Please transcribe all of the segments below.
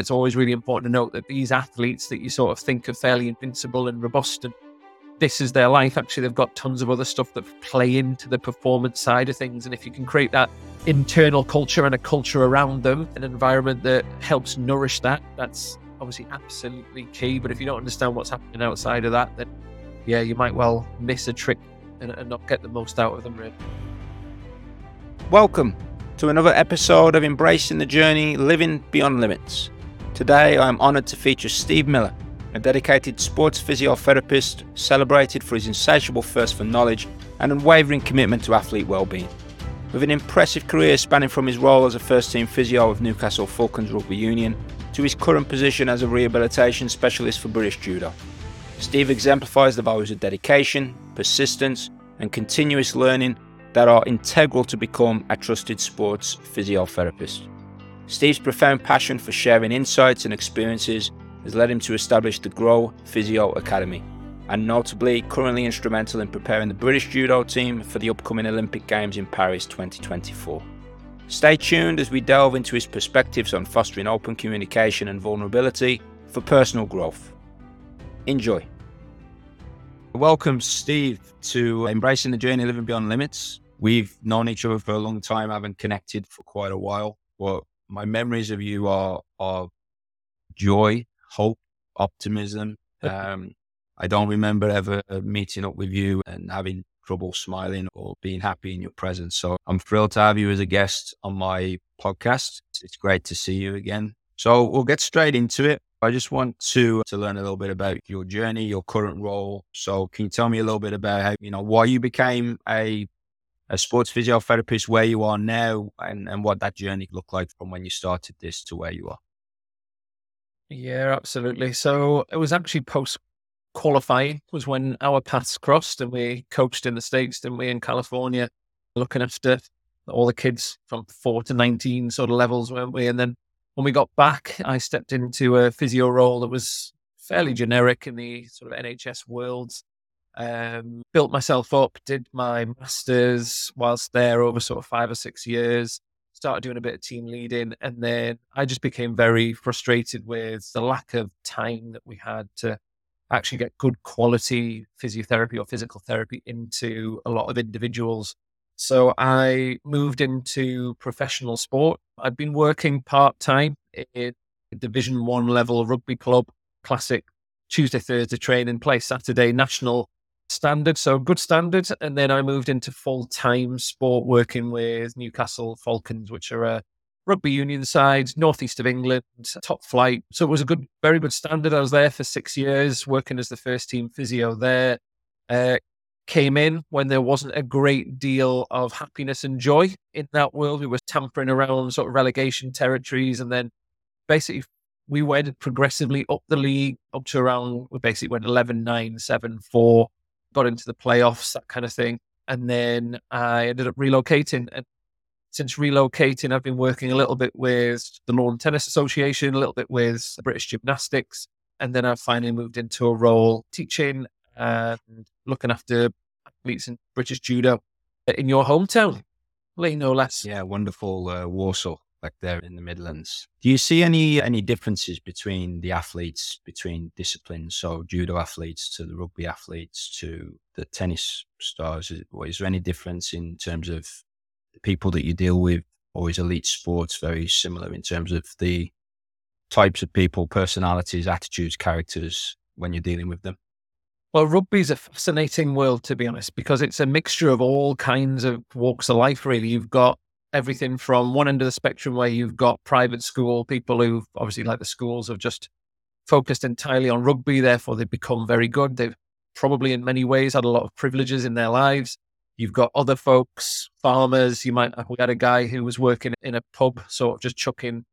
It's always really important to note that these athletes that you sort of think are fairly invincible and robust and this is their life. Actually, they've got tons of other stuff that play into the performance side of things. And if you can create that internal culture and a culture around them, an environment that helps nourish that, that's obviously absolutely key. But if you don't understand what's happening outside of that, then yeah, you might well miss a trick and, and not get the most out of them, really. Welcome to another episode of Embracing the Journey Living Beyond Limits. Today, I am honoured to feature Steve Miller a dedicated sports physiotherapist celebrated for his insatiable thirst for knowledge and unwavering commitment to athlete well-being. With an impressive career spanning from his role as a first-team physio of Newcastle Falcons Rugby Union to his current position as a rehabilitation specialist for British Judo. Steve exemplifies the values of dedication, persistence, and continuous learning that are integral to become a trusted sports physiotherapist. Steve's profound passion for sharing insights and experiences has led him to establish the Grow Physio Academy, and notably currently instrumental in preparing the British judo team for the upcoming Olympic Games in Paris 2024. Stay tuned as we delve into his perspectives on fostering open communication and vulnerability for personal growth. Enjoy. Welcome, Steve, to Embracing the Journey Living Beyond Limits. We've known each other for a long time, haven't connected for quite a while, but my memories of you are, are joy hope, optimism. Um, I don't remember ever meeting up with you and having trouble smiling or being happy in your presence. So I'm thrilled to have you as a guest on my podcast. It's great to see you again. So we'll get straight into it. I just want to to learn a little bit about your journey, your current role. So can you tell me a little bit about how, you know, why you became a a sports physiotherapist, where you are now and, and what that journey looked like from when you started this to where you are? Yeah, absolutely. So it was actually post qualifying was when our paths crossed and we coached in the States, didn't we, in California, looking after all the kids from four to 19 sort of levels, weren't we? And then when we got back, I stepped into a physio role that was fairly generic in the sort of NHS world. Um, built myself up, did my masters whilst there over sort of five or six years started doing a bit of team leading, and then I just became very frustrated with the lack of time that we had to actually get good quality physiotherapy or physical therapy into a lot of individuals. So I moved into professional sport. I'd been working part time in Division One level rugby club, classic Tuesday, Thursday training, play Saturday national standard, so good standard. And then I moved into full time sport working with Newcastle Falcons, which are a rugby union side, northeast of England, top flight. So it was a good, very good standard. I was there for six years, working as the first team physio there. Uh, came in when there wasn't a great deal of happiness and joy in that world. We were tampering around sort of relegation territories, and then basically we went progressively up the league up to around we basically went 11 9 7 4 got into the playoffs, that kind of thing. And then I ended up relocating. And since relocating, I've been working a little bit with the Lawn Tennis Association, a little bit with British Gymnastics. And then I finally moved into a role teaching and looking after athletes in British Judo in your hometown, no less. Yeah, wonderful uh, Walsall back there in the Midlands. Do you see any any differences between the athletes between disciplines? So judo athletes to the rugby athletes to the tennis stars. Is, is there any difference in terms of the people that you deal with, or is elite sports very similar in terms of the types of people, personalities, attitudes, characters when you're dealing with them? Well, rugby is a fascinating world, to be honest, because it's a mixture of all kinds of walks of life, really. You've got everything from one end of the spectrum where you've got private school people who obviously like the schools have just focused entirely on rugby therefore they've become very good. They've probably in many ways had a lot of privileges in their lives. You've got other folks farmers. You might we had a guy who was working in a pub sort of just chucking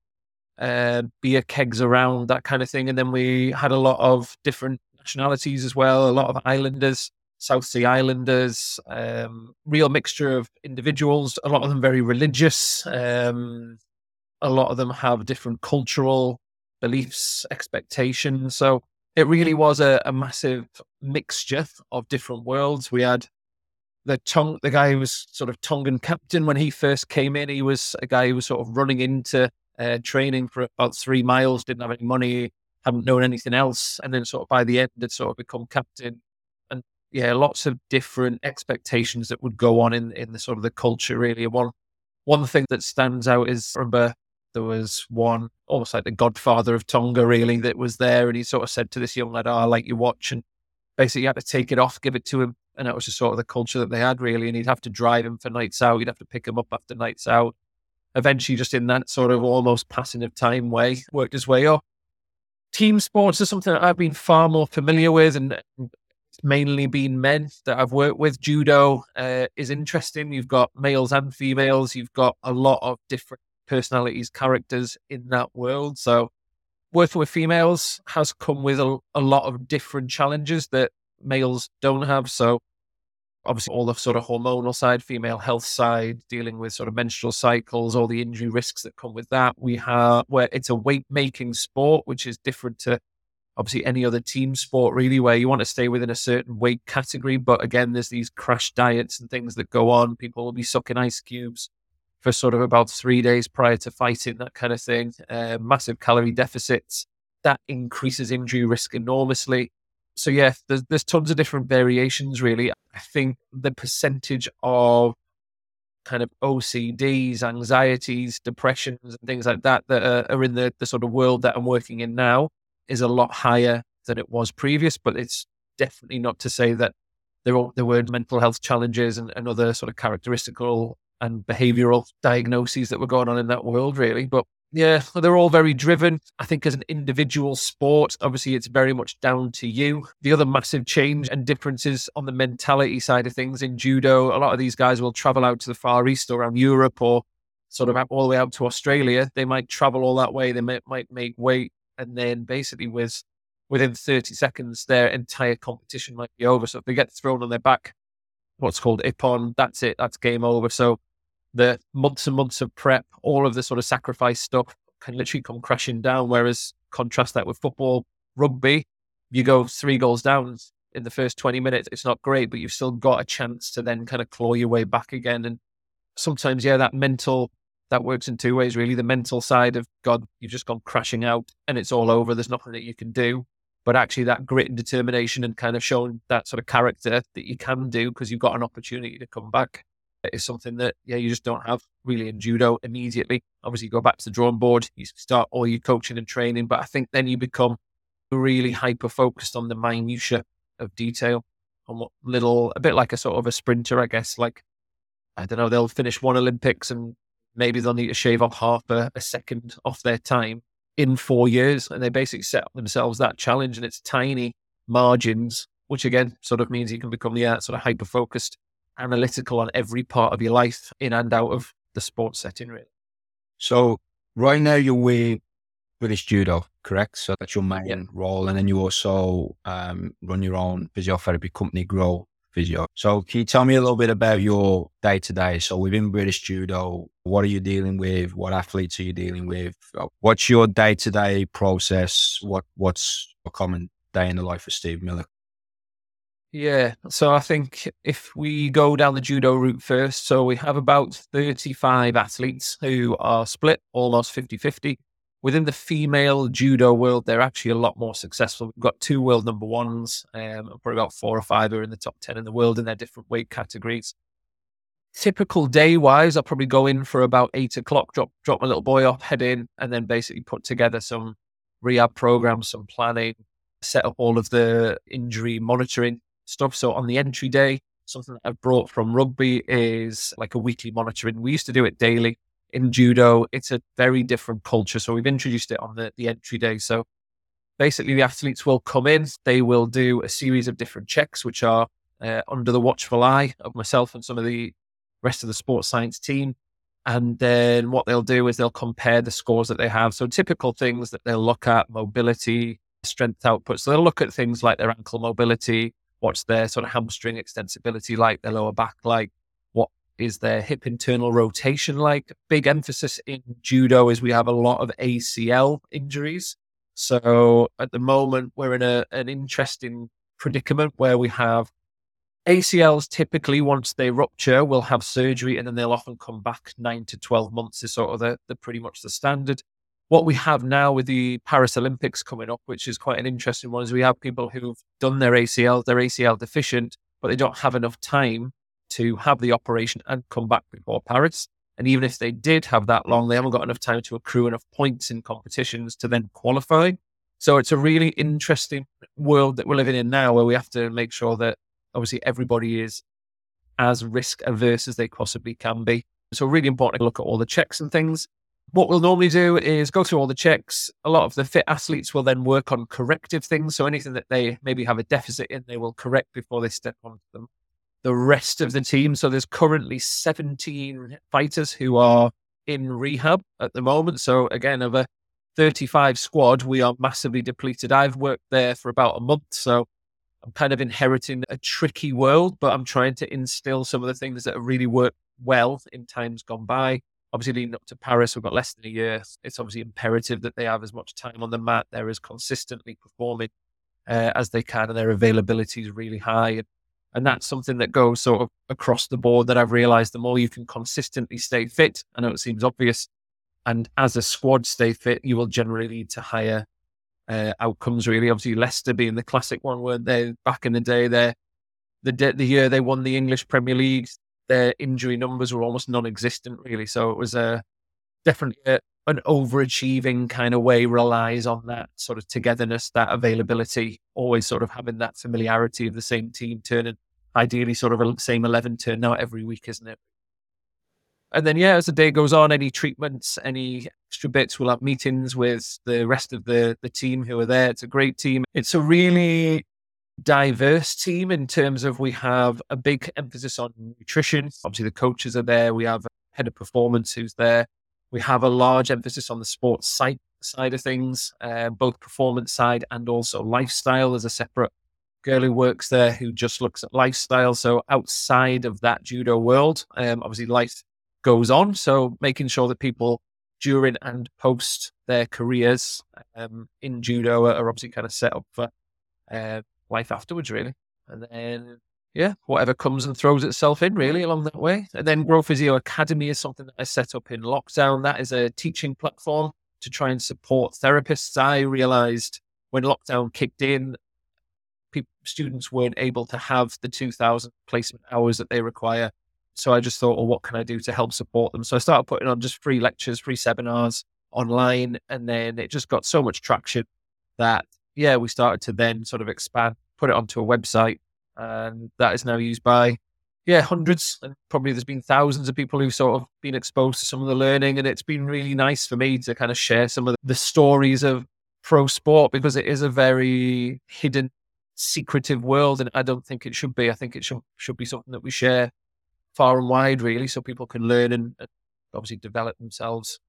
uh, beer kegs around that kind of thing. And then we had a lot of different nationalities as well a lot of islanders South Sea Islanders, um, real mixture of individuals, a lot of them very religious. Um, a lot of them have different cultural beliefs, expectations. So it really was a, a massive mixture of different worlds. We had the Tong, the guy who was sort of Tongan captain when he first came in. He was a guy who was sort of running into uh, training for about three miles, didn't have any money, hadn't known anything else. And then sort of by the end, had sort of become captain. Yeah, lots of different expectations that would go on in, in the sort of the culture really. One, one thing that stands out is I remember there was one almost like the godfather of Tonga really that was there. And he sort of said to this young lad, oh, I like your watch. And basically you had to take it off, give it to him. And that was just sort of the culture that they had really. And he'd have to drive him for nights out. he'd have to pick him up after nights out. Eventually, just in that sort of almost passing of time way, worked his way up team sports is something that I've been far more familiar with, and mainly been men that I've worked with. Judo uh, is interesting. You've got males and females. You've got a lot of different personalities, characters in that world. So working with females has come with a, a lot of different challenges that males don't have. So obviously all the sort of hormonal side, female health side, dealing with sort of menstrual cycles, all the injury risks that come with that. We have where it's a weight making sport, which is different to obviously any other team sport, really, where you want to stay within a certain weight category. But again, there's these crash diets and things that go on. People will be sucking ice cubes for sort of about three days prior to fighting, that kind of thing. Uh, massive calorie deficits. That increases injury risk enormously so yeah, there's there's tons of different variations. Really, I think the percentage of kind of OCDs, anxieties, depressions, and things like that that are, are in the the sort of world that I'm working in now is a lot higher than it was previous. But it's definitely not to say that there are, there were mental health challenges and, and other sort of characteristical and behavioral diagnoses that were going on in that world, really. But yeah, they're all very driven. I think as an individual sport, obviously it's very much down to you. The other massive change and differences on the mentality side of things in judo, a lot of these guys will travel out to the Far East or around Europe or sort of all the way out to Australia. They might travel all that way. They might make weight and then basically with within 30 seconds, their entire competition might be over. So if they get thrown on their back, what's called ippon, that's it. That's game over. So the months and months of prep, all of the sort of sacrifice stuff can literally come crashing down. Whereas contrast that with football, rugby, you go three goals down in the first 20 minutes. It's not great, but you've still got a chance to then kind of claw your way back again. And sometimes, yeah, that mental, that works in two ways, really. The mental side of God, you've just gone crashing out and it's all over. There's nothing that you can do. But actually, that grit and determination and kind of showing that sort of character that you can do because you've got an opportunity to come back is something that yeah you just don't have really in judo immediately. Obviously, you go back to the drawing board, you start all your coaching and training, but I think then you become really hyper focused on the minutia of detail, on what little, a bit like a sort of a sprinter, I guess. Like I don't know, they'll finish one Olympics and maybe they'll need to shave off half a, a second off their time in four years, and they basically set themselves that challenge, and it's tiny margins, which again sort of means you can become yeah sort of hyper focused analytical on every part of your life in and out of the sports setting, really. So right now you're with British Judo, correct? So that's your main yeah. role, and then you also um, run your own physiotherapy company, Grow Physio. So can you tell me a little bit about your day to day? So within British Judo, what are you dealing with? What athletes are you dealing with? Uh, what's your day to day process? What what's a common day in the life of Steve Miller? Yeah, so I think if we go down the judo route first, so we have about 35 athletes who are split almost 50 50. Within the female judo world, they're actually a lot more successful. We've got two world number ones, um, probably about four or five are in the top 10 in the world in their different weight categories. Typical day wise, I'll probably go in for about eight o'clock, drop, drop my little boy off, head in, and then basically put together some rehab programs, some planning, set up all of the injury monitoring stuff. So on the entry day, something that I've brought from rugby is like a weekly monitoring. We used to do it daily in judo. It's a very different culture. So we've introduced it on the, the entry day. So basically, the athletes will come in, they will do a series of different checks, which are uh, under the watchful eye of myself and some of the rest of the sports science team. And then what they'll do is they'll compare the scores that they have. So typical things that they'll look at mobility, strength output. So they'll look at things like their ankle mobility, What's their sort of hamstring extensibility like, their lower back like? Is their hip internal rotation like? Big emphasis in judo is we have a lot of ACL injuries. So at the moment, we're in a, an interesting predicament where we have ACLs typically, once they rupture, will have surgery and then they'll often come back nine to 12 months is sort of the, the pretty much the standard. What we have now with the Paris Olympics coming up, which is quite an interesting one, is we have people who've done their ACL, they're ACL deficient, but they don't have enough time to have the operation and come back before Paris. And even if they did have that long, they haven't got enough time to accrue enough points in competitions to then qualify. So it's a really interesting world that we're living in now where we have to make sure that obviously everybody is as risk averse as they possibly can be. So really important to look at all the checks and things. What we'll normally do is go through all the checks. A lot of the fit athletes will then work on corrective things. So anything that they maybe have a deficit in, they will correct before they step onto them. The rest of the team, so there's currently 17 fighters who are in rehab at the moment. So again, of a 35 squad, we are massively depleted. I've worked there for about a month, so I'm kind of inheriting a tricky world, but I'm trying to instill some of the things that have really worked well in times gone by. Obviously, leading up to Paris, we've got less than a year. It's obviously imperative that they have as much time on the mat. They're as consistently performing uh, as they can, and their availability is really high. And, and that's something that goes sort of across the board that I've realized the more you can consistently stay fit, I know it seems obvious, and as a squad stay fit, you will generally lead to higher uh, outcomes. Really, obviously Leicester being the classic one, weren't they? Back in the day, there the de- the year they won the English Premier League, their injury numbers were almost non-existent. Really, so it was a definitely a, an overachieving kind of way relies on that sort of togetherness, that availability, always sort of having that familiarity of the same team turning, ideally sort of a same 11 turn out every week, isn't it? And then, yeah, as the day goes on, any treatments, any extra bits, we'll have meetings with the rest of the, the team who are there. It's a great team. It's a really diverse team in terms of we have a big emphasis on nutrition. Obviously, the coaches are there. We have a head of performance who's there. We have a large emphasis on the sports psych side of things, uh, both performance side and also lifestyle. as a separate girl who works there who just looks at lifestyle. So outside of that judo world, um, obviously life goes on. So making sure that people during and post their careers um, in judo are obviously kind of set up for uh, life afterwards, really. And then, yeah, whatever comes and throws itself in, really, along that way. And then Grow Physio Academy is something that I set up in lockdown. That is a teaching platform to try and support therapists. I realized when lockdown kicked in, students weren't able to have the 2000 placement hours that they require so I just thought, well, what can I do to help support them? So I started putting on just free lectures, free seminars online. And then it just got so much traction that, yeah, we started to then sort of expand, put it onto a website. And that is now used by, yeah, hundreds. And probably there's been thousands of people who've sort of been exposed to some of the learning. And it's been really nice for me to kind of share some of the stories of pro sport because it is a very hidden, secretive world. And I don't think it should be. I think it should, should be something that we share far and wide, really, so people can learn and, and obviously develop themselves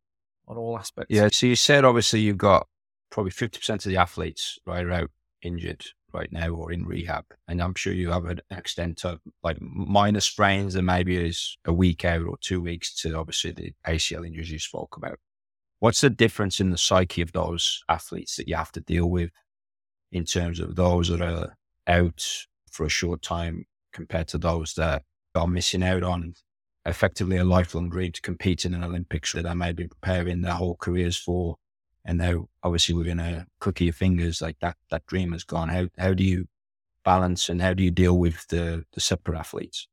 on all aspects. Yeah. So you said obviously you've got probably 50% of the athletes right out injured right now or in rehab. And I'm sure you have an extent of like minor sprains and maybe is a week out or two weeks to obviously the ACL injuries you spoke about. What's the difference in the psyche of those athletes that you have to deal with in terms of those that are out for a short time compared to those that are missing out on effectively a lifelong dream to compete in an Olympics that they may be preparing their whole careers for. And now, obviously, within a click of your fingers, like that, that dream has gone. How how do you balance and how do you deal with the the separate athletes?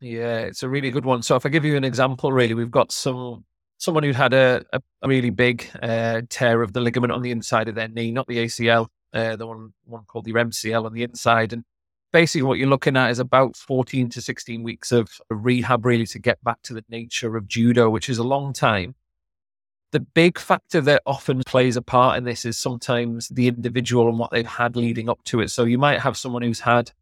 Yeah, it's a really good one. So, if I give you an example, really, we've got some someone who'd had a, a, a really big uh, tear of the ligament on the inside of their knee, not the ACL, uh, the one one called the MCL on the inside, and basically what you're looking at is about 14 to 16 weeks of rehab really to get back to the nature of judo which is a long time. The big factor that often plays a part in this is sometimes the individual and what they've had leading up to it. So you might have someone who's had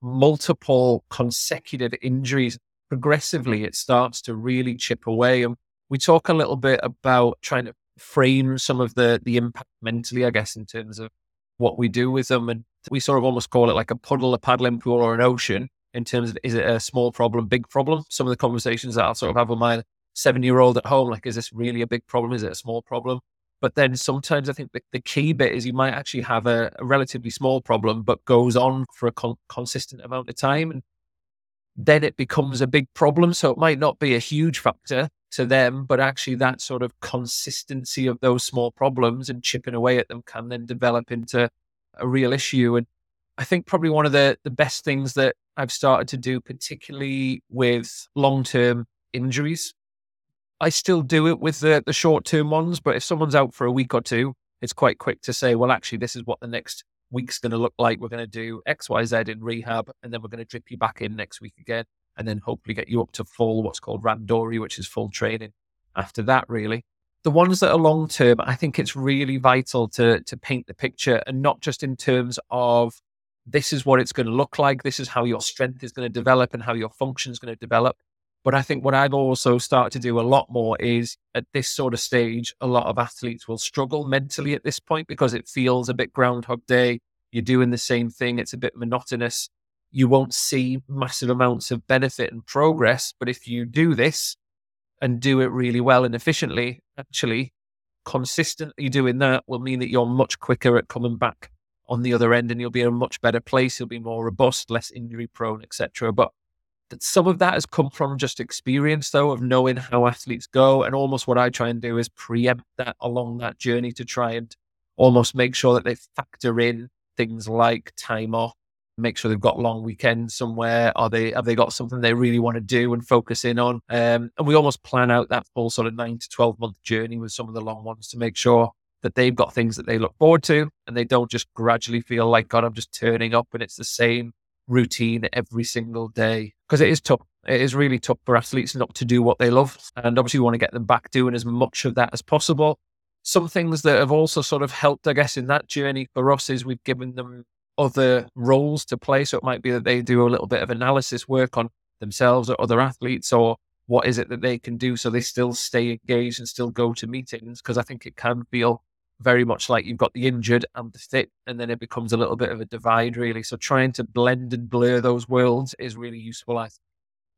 multiple consecutive injuries. Progressively it starts to really chip away and we talk a little bit about trying to frame some of the the impact mentally i guess in terms of what we do with them and we sort of almost call it like a puddle, a paddling pool, or an ocean in terms of is it a small problem, big problem? Some of the conversations that I'll sort of have with my seven year old at home, like, is this really a big problem? Is it a small problem? But then sometimes I think the, the key bit is you might actually have a, a relatively small problem, but goes on for a con- consistent amount of time. And then it becomes a big problem. So it might not be a huge factor to them, but actually that sort of consistency of those small problems and chipping away at them can then develop into a real issue. And I think probably one of the, the best things that I've started to do, particularly with long term injuries, I still do it with the, the short term ones, but if someone's out for a week or two, it's quite quick to say, well, actually, this is what the next week's going to look like. We're going to do X, Y, Z in rehab, and then we're going to drip you back in next week again, and then hopefully get you up to full, what's called randori, which is full training after that, really. The ones that are long term, I think it's really vital to, to paint the picture and not just in terms of this is what it's going to look like, this is how your strength is going to develop and how your function is going to develop, but I think what I've also started to do a lot more is at this sort of stage, a lot of athletes will struggle mentally at this point because it feels a bit Groundhog Day. You're doing the same thing, it's a bit monotonous. You won't see massive amounts of benefit and progress. But if you do this and do it really well and efficiently, actually, consistently doing that will mean that you're much quicker at coming back on the other end and you'll be in a much better place. You'll be more robust, less injury prone, etc. But some of that has come from just experience, though, of knowing how athletes go. And almost what I try and do is preempt that along that journey to try and almost make sure that they factor in things like time off, make sure they've got long weekends somewhere. Are they have they got something they really want to do and focus in on? Um, and we almost plan out that full sort of nine to twelve month journey with some of the long ones to make sure that they've got things that they look forward to and they don't just gradually feel like God, I'm just turning up and it's the same routine every single day because it is tough. It is really tough for athletes not to do what they love. And obviously, we want to get them back doing as much of that as possible. Some things that have also sort of helped, I guess, in that journey for us is we've given them other roles to play. So it might be that they do a little bit of analysis work on themselves or other athletes or what is it that they can do so they still stay engaged and still go to meetings because I think it can feel very much like you've got the injured and the fit, and then it becomes a little bit of a divide, really. So trying to blend and blur those worlds is really useful, I think,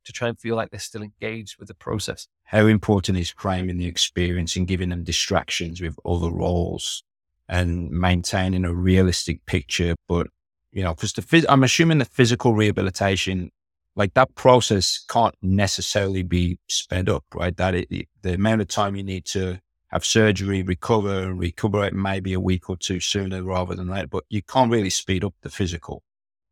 to try and feel like they're still engaged with the process. How important is framing the experience and giving them distractions with other roles and maintaining a realistic picture? But, you know, because the I'm assuming the physical rehabilitation like that process can't necessarily be sped up, right? That it, the amount of time you need to have surgery, recover, and recuperate maybe a week or two sooner rather than later. But you can't really speed up the physical.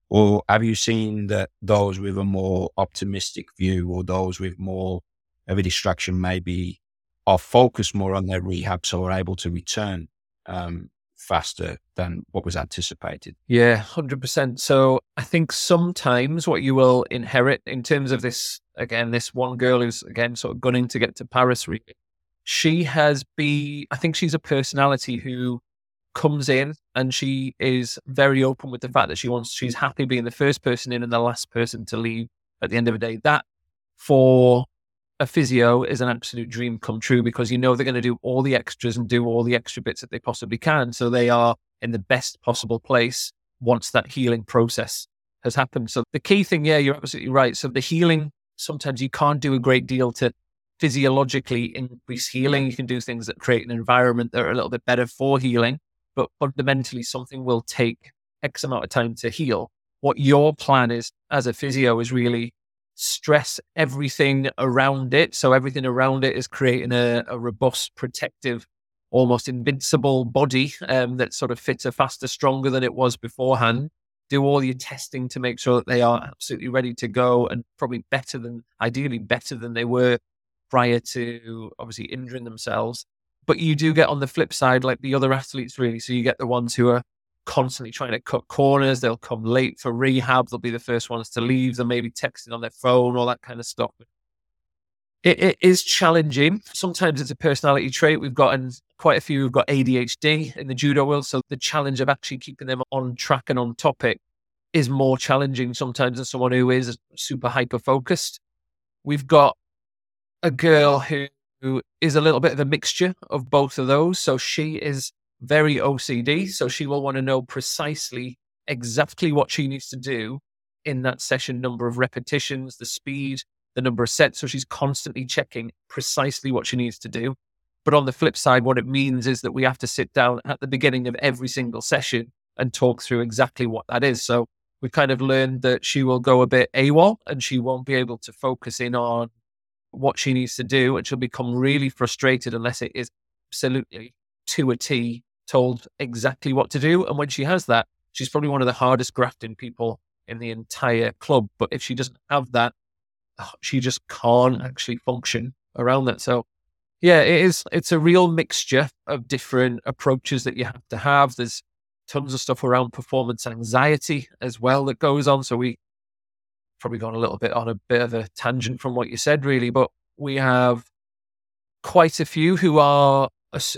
Or have you seen that those with a more optimistic view or those with more of a distraction maybe are focused more on their rehab so are able to return um, faster than what was anticipated? Yeah, 100%. So I think sometimes what you will inherit in terms of this, again, this one girl who's, again, sort of gunning to get to Paris, really, she has be, I think she's a personality who comes in and she is very open with the fact that she wants, she's happy being the first person in and the last person to leave at the end of the day. That for a physio is an absolute dream come true because you know they're going to do all the extras and do all the extra bits that they possibly can. So they are in the best possible place once that healing process has happened. So the key thing, yeah, you're absolutely right. So the healing, sometimes you can't do a great deal to physiologically increase healing. You can do things that create an environment that are a little bit better for healing, but fundamentally, something will take X amount of time to heal. What your plan is as a physio is really stress everything around it. So, everything around it is creating a, a robust, protective, almost invincible body um, that's sort of fitter, faster, stronger than it was beforehand do all your testing to make sure that they are absolutely ready to go and probably better than ideally better than they were prior to obviously injuring themselves. But you do get on the flip side, like the other athletes, really. So you get the ones who are constantly trying to cut corners. They'll come late for rehab. They'll be the first ones to leave. They're maybe texting on their phone, all that kind of stuff. It, it is challenging. Sometimes it's a personality trait. We've gotten quite a few who've got ADHD in the judo world. So the challenge of actually keeping them on track and on topic is more challenging sometimes than someone who is super hyper focused. We've got a girl who is a little bit of a mixture of both of those. So she is very OCD. So she will want to know precisely exactly what she needs to do in that session number of repetitions, the speed, the number of sets. So she's constantly checking precisely what she needs to do. But on the flip side, what it means is that we have to sit down at the beginning of every single session and talk through exactly what that is. So we've kind of learned that she will go a bit AWOL and she won't be able to focus in on what she needs to do. And she'll become really frustrated unless it is absolutely to a T told exactly what to do. And when she has that, she's probably one of the hardest grafting people in the entire club. But if she doesn't have that, ah, she just can't actually function around that. So yeah, it is. It's a real mixture of different approaches that you have to have. There's tons of stuff around performance anxiety as well that goes on. So we probably gone a little bit on a bit of a tangent from what you said, really, but we have quite a few who are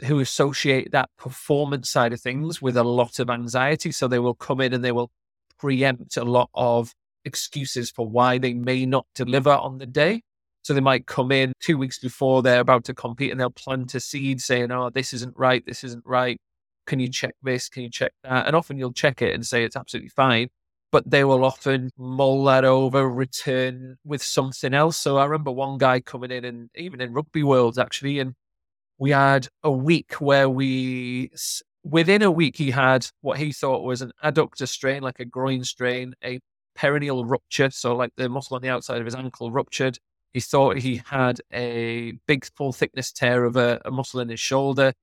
who associate that performance side of things with a lot of anxiety. So they will come in and they will preempt a lot of excuses for why they may not deliver on the day. So they might come in two weeks before they're about to compete and they'll plant a seed saying, Oh, this isn't right. This isn't right. Can you check this? Can you check that? And often you'll check it and say it's absolutely fine. But they will often mull that over, return with something else. So I remember one guy coming in and even in rugby worlds actually, and we had a week where we within a week he had what he thought was an adductor strain, like a groin strain, a peroneal rupture, so like the muscle on the outside of his ankle ruptured, he thought he had a big full thickness tear of a, a muscle in his shoulder.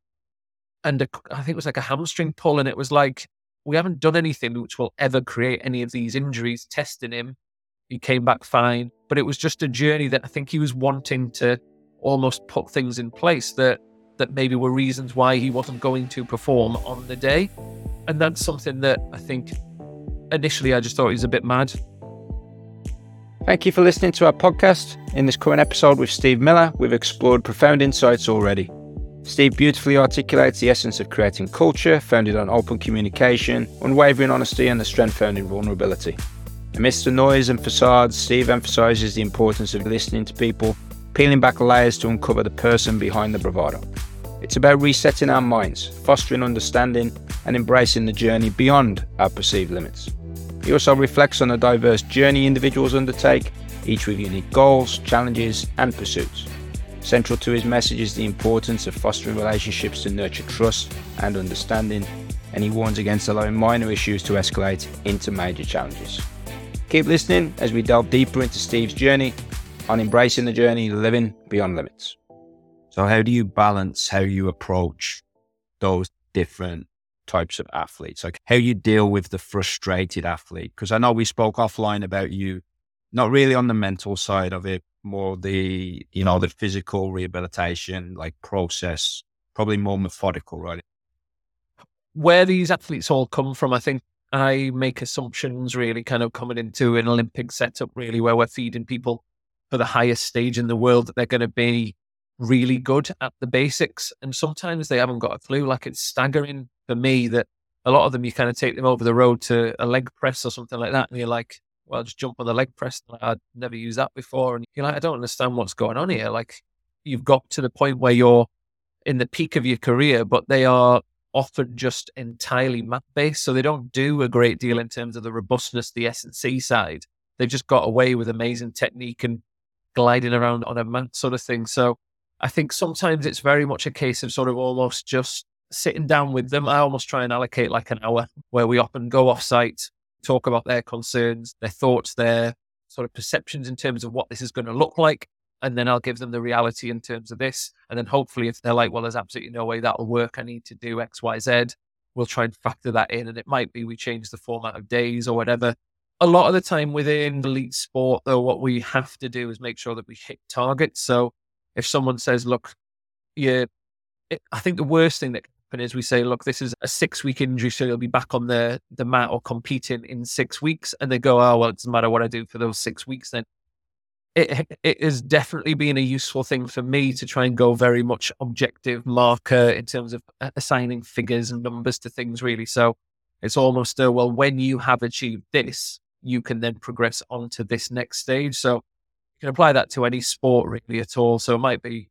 And a, I think it was like a hamstring pull. And it was like, we haven't done anything which will ever create any of these injuries, testing him. He came back fine. But it was just a journey that I think he was wanting to almost put things in place that that maybe were reasons why he wasn't going to perform on the day. And that's something that I think initially I just thought he was a bit mad. Thank you for listening to our podcast. In this current episode with Steve Miller, we've explored profound insights already. Steve beautifully articulates the essence of creating culture founded on open communication, unwavering honesty, and the strength found in vulnerability. Amidst the noise and facades, Steve emphasizes the importance of listening to people, peeling back layers to uncover the person behind the bravado. It's about resetting our minds, fostering understanding, and embracing the journey beyond our perceived limits. He also reflects on the diverse journey individuals undertake, each with unique goals, challenges, and pursuits. Central to his message is the importance of fostering relationships to nurture trust and understanding, and he warns against allowing minor issues to escalate into major challenges. Keep listening as we delve deeper into Steve's journey on embracing the journey, living beyond limits. So, how do you balance how you approach those different types of athletes, like how you deal with the frustrated athlete. Because I know we spoke offline about you, not really on the mental side of it, more the, you know, the physical rehabilitation, like process, probably more methodical, right? Where these athletes all come from, I think I make assumptions really kind of coming into an Olympic setup, really, where we're feeding people for the highest stage in the world that they're going to be really good at the basics. And sometimes they haven't got a clue. Like it's staggering for me that a lot of them you kind of take them over the road to a leg press or something like that, and you're like, well, just jump on the leg press. I'd never used that before, and you're like, I don't understand what's going on here. Like you've got to the point where you're in the peak of your career, but they are often just entirely mat based, so they don't do a great deal in terms of the robustness, the S and C side. They've just got away with amazing technique and gliding around on a mat sort of thing. So I think sometimes it's very much a case of sort of almost just sitting down with them, I almost try and allocate like an hour where we often go off site, talk about their concerns, their thoughts, their sort of perceptions in terms of what this is going to look like. And then I'll give them the reality in terms of this. And then hopefully, if they're like, well, there's absolutely no way that'll work, I need to do X, Y, Z, we'll try and factor that in. And it might be we change the format of days or whatever. A lot of the time within elite sport, though, what we have to do is make sure that we hit targets. So if someone says, look, yeah, I think the worst thing that can happen is we say, look, this is a six week injury, so you'll be back on the, the mat or competing in six weeks. And they go, oh, well, it doesn't matter what I do for those six weeks then. It, it has definitely been a useful thing for me to try and go very much objective marker in terms of assigning figures and numbers to things, really. So it's almost a, well, when you have achieved this, you can then progress on to this next stage. So can apply that to any sport really at all. So it might be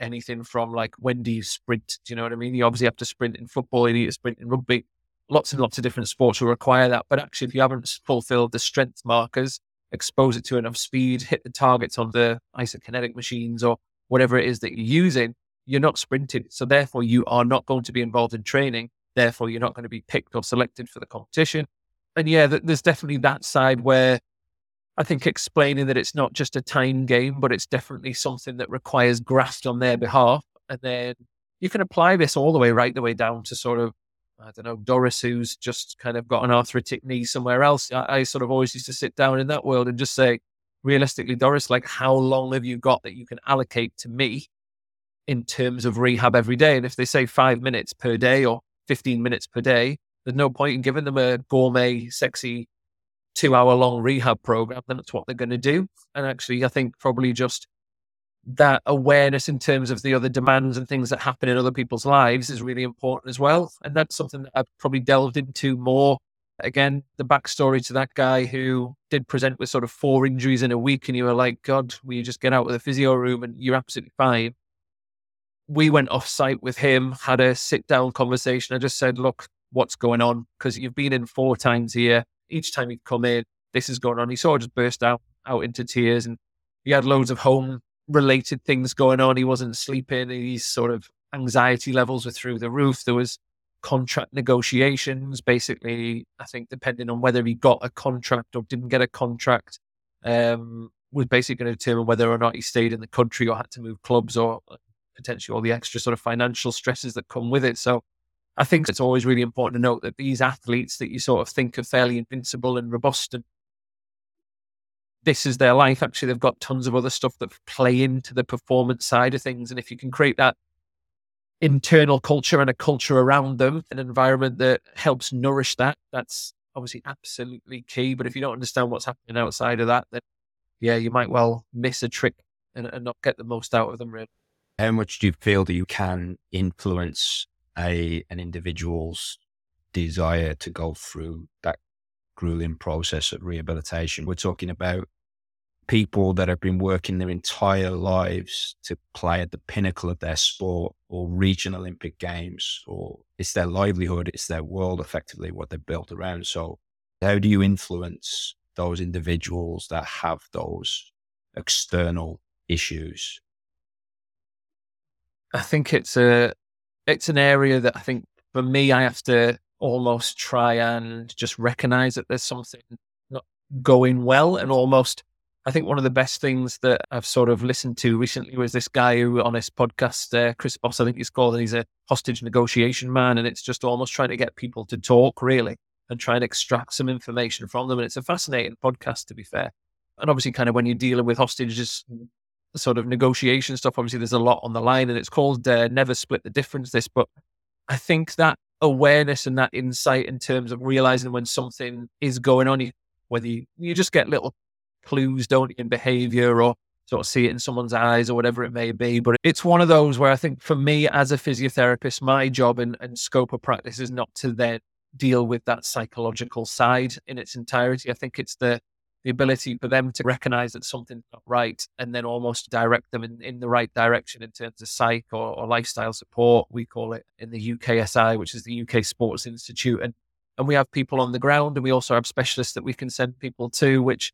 anything from like when do you sprint? Do you know what I mean? You obviously have to sprint in football, you need to sprint in rugby. Lots and lots of different sports will require that. But actually, if you haven't fulfilled the strength markers, expose it to enough speed, hit the targets on the isokinetic machines or whatever it is that you're using, you're not sprinting. So therefore, you are not going to be involved in training. Therefore, you're not going to be picked or selected for the competition. and yeah, there's definitely that side where I think explaining that it's not just a time game, but it's definitely something that requires graft on their behalf. And then you can apply this all the way right the way down to sort of I don't know, Doris, who's just kind of got an arthritic knee somewhere else. I, I, sort of always used to sit down in that world and just say, realistically, Doris, like, how long have you got that you can allocate to me in terms of rehab every day? And if they say five minutes per day or 15 minutes per day, there's no point in giving them a gourmet, sexy, two hour long rehab program. Then that's what they're going to do. And actually, I think probably just that awareness in terms of the other demands and things that happen in other people's lives is really important as well. And that's something that I've probably delved into more. Again, the backstory to that guy who did present with sort of four injuries in a week, and you were like, God, will you just get out of the physio room and you're absolutely fine? We went off site with him, had a sit down conversation. I just said, Look, what's going on? Because you've been in four times here. Each time he'd come in, this is going on. He sort of just burst out, out into tears and he had loads of home related things going on. He wasn't sleeping. His sort of anxiety levels were through the roof. There was contract negotiations. Basically, I think depending on whether he got a contract or didn't get a contract, um, was basically going to determine whether or not he stayed in the country or had to move clubs or potentially all the extra sort of financial stresses that come with it. So I think it's always really important to note that these athletes that you sort of think are fairly invincible and robust and this is their life. Actually, they've got tons of other stuff that play into the performance side of things. And if you can create that internal culture and a culture around them, an environment that helps nourish that, that's obviously absolutely key. But if you don't understand what's happening outside of that, then yeah, you might well miss a trick and, and not get the most out of them, really. How much do you feel that you can influence a an individual's desire to go through that grueling process of rehabilitation. We're talking about people that have been working their entire lives to play at the pinnacle of their sport or reach an Olympic Games, or it's their livelihood, it's their world, effectively, what they're built around. So, how do you influence those individuals that have those external issues? I think it's a it's an area that I think for me I have to almost try and just recognize that there's something not going well and almost I think one of the best things that I've sort of listened to recently was this guy who on his podcast, uh, Chris Voss, I think he's called, and he's a hostage negotiation man. And it's just almost trying to get people to talk really and try and extract some information from them. And it's a fascinating podcast, to be fair. And obviously, kind of when you're dealing with hostages, sort of negotiation stuff, obviously there's a lot on the line and it's called uh, Never Split the Difference, this. But I think that awareness and that insight in terms of realizing when something is going on, whether you, you just get little clues, don't you, in behavior or sort of see it in someone's eyes or whatever it may be. But it's one of those where I think for me as a physiotherapist, my job and, and scope of practice is not to then deal with that psychological side in its entirety. I think it's the the ability for them to recognize that something's not right and then almost direct them in, in the right direction in terms of psych or, or lifestyle support. We call it in the UKSI, which is the UK Sports Institute. And, and we have people on the ground and we also have specialists that we can send people to, which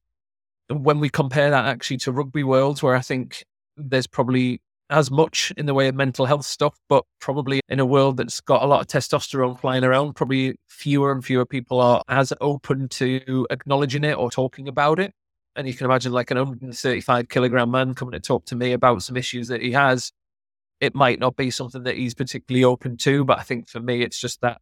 when we compare that actually to rugby worlds, where I think there's probably as much in the way of mental health stuff, but probably in a world that's got a lot of testosterone flying around, probably fewer and fewer people are as open to acknowledging it or talking about it. And you can imagine like an 135 kilogram man coming to talk to me about some issues that he has. It might not be something that he's particularly open to, but I think for me, it's just that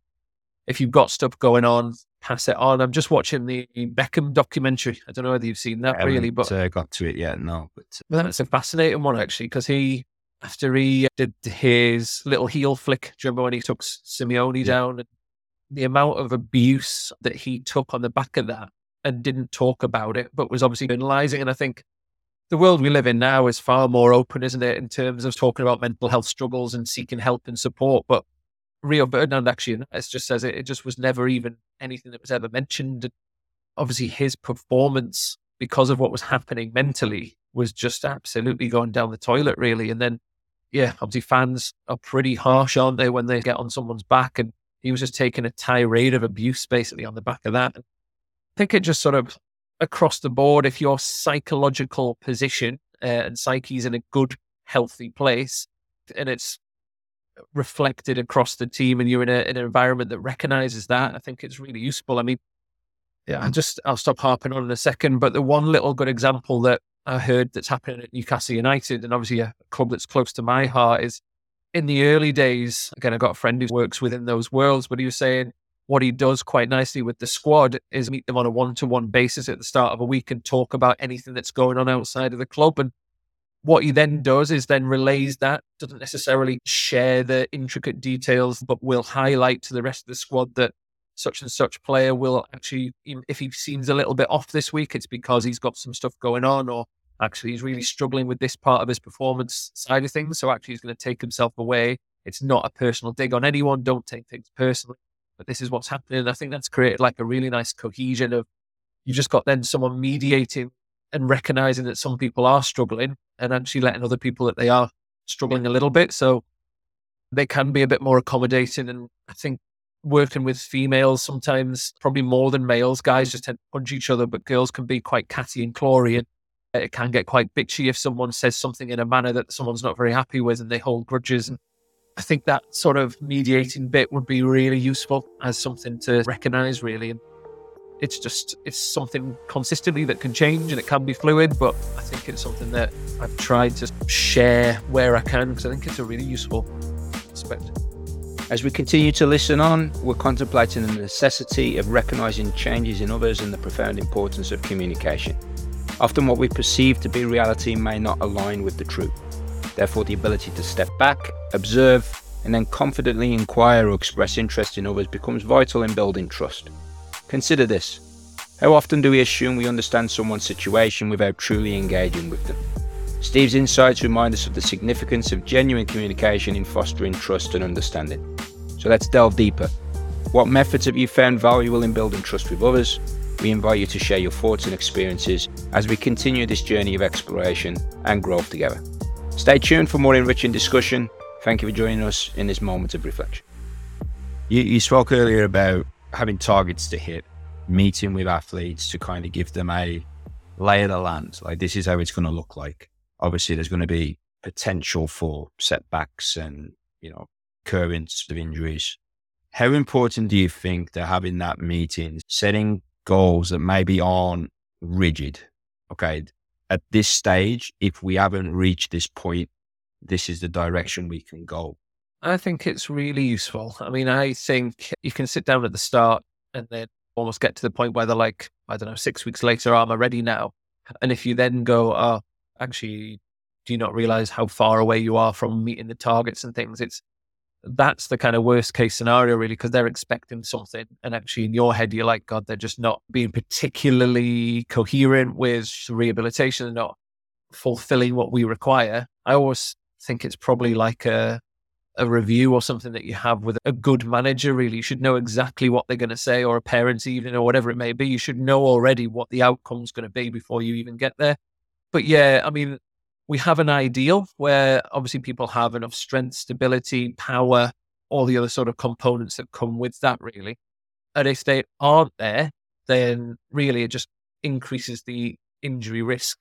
if you've got stuff going on, pass it on. I'm just watching the Beckham documentary. I don't know whether you've seen that really, but uh, got to it yet. No, but well, that's a fascinating one actually because he after he uh, did his little heel flick. Do you remember when he took Simeone yeah. down? And the amount of abuse that he took on the back of that and didn't talk about it, but was obviously analyzing. And I think the world we live in now is far more open, isn't it, in terms of talking about mental health struggles and seeking help and support. But Rio Ferdinand actually, as just says it, it just was never even anything that was ever mentioned. And obviously, his performance because of what was happening mentally was just absolutely going down the toilet, really. And then yeah, obviously fans are pretty harsh, aren't they, when they get on someone's back? And he was just taking a tirade of abuse basically on the back of that. I think it just sort of across the board, if your psychological position uh, and psyche's in a good, healthy place, and it's reflected across the team, and you're in, a, in an environment that recognizes that, I think it's really useful. I mean, Yeah, I just I'll stop harping on in a second. But the one little good example that I heard that's happening at Newcastle United, and obviously a club that's close to my heart, is in the early days. Again, I got a friend who works within those worlds, but he was saying what he does quite nicely with the squad is meet them on a one to one basis at the start of a week and talk about anything that's going on outside of the club. And what he then does is then relays that, doesn't necessarily share the intricate details, but will highlight to the rest of the squad that such and such player will actually, if he seems a little bit off this week, it's because he's got some stuff going on, or actually he's really mm-hmm. struggling with this part of his performance side of things. So actually he's going to take himself away. It's not a personal dig on anyone. Don't take things personally, but this is what's happening. And I think that's created like a really nice cohesion of you just got then someone mediating and recognizing that some people are struggling and actually letting other people that they are struggling a little bit. So they can be a bit more accommodating. And I think working with females sometimes, probably more than males. Guys just tend to punch each other, but girls can be quite catty and clawy, and it can get quite bitchy if someone says something in a manner that someone's not very happy with, and they hold grudges. And I think that sort of mediating bit would be really useful as something to recognise, really. And it's just it's something consistently that can change and it can be fluid, but I think it's something that I've tried to share where I can because I think it's a really useful aspect. As we continue to listen on, we're contemplating the necessity of recognizing changes in others and the profound importance of communication. Often, what we perceive to be reality may not align with the truth. Therefore, the ability to step back, observe, and then confidently inquire or express interest in others becomes vital in building trust. Consider this how often do we assume we understand someone's situation without truly engaging with them? Steve's insights remind us of the significance of genuine communication in fostering trust and understanding. So let's delve deeper. What methods have you found valuable in building trust with others? We invite you to share your thoughts and experiences as we continue this journey of exploration and growth together. Stay tuned for more enriching discussion. Thank you for joining us in this moment of reflection. You, you spoke earlier about having targets to hit, meeting with athletes to kind of give them a lay of the land. Like, this is how it's going to look like obviously there's going to be potential for setbacks and, you know, occurrence of injuries. How important do you think that having that meeting, setting goals that maybe aren't rigid? Okay. At this stage, if we haven't reached this point, this is the direction we can go. I think it's really useful. I mean, I think you can sit down at the start and then almost get to the point where they're like, I don't know, six weeks later, am I ready now? And if you then go, oh, actually do you not realize how far away you are from meeting the targets and things? It's that's the kind of worst case scenario really because they're expecting something and actually in your head you're like god they're just not being particularly coherent with rehabilitation and not fulfilling what we require. I always think it's probably like a a review or something that you have with a good manager really. You should know exactly what they're going to say or a parents evening or whatever it may be. You should know already what the outcome's going to be before you even get there but yeah, I mean, we have an ideal where obviously people have enough strength, stability, power, all the other sort of components that come with that, really. And if they aren't there, then really it just increases the injury risk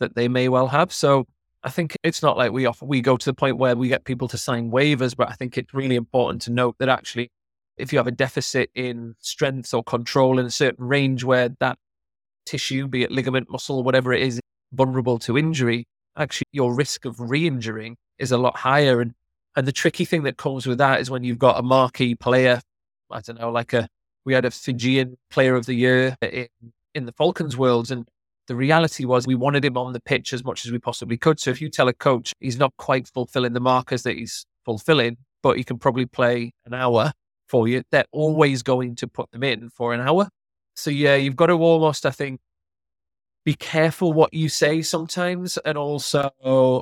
that they may well have. So I think it's not like we offer, we go to the point where we get people to sign waivers, but I think it's really important to note that actually, if you have a deficit in strength or control in a certain range where that tissue, be it ligament, muscle, whatever it is, vulnerable to injury, actually your risk of re-injuring is a lot higher. And and the tricky thing that comes with that is when you've got a marquee player, I don't know, like a we had a Fijian player of the year in, in the Falcons worlds and the reality was we wanted him on the pitch as much as we possibly could. So if you tell a coach he's not quite fulfilling the markers that he's fulfilling, but he can probably play an hour for you, they're always going to put them in for an hour. So yeah, you've got to almost, I think, be careful what you say sometimes. And also,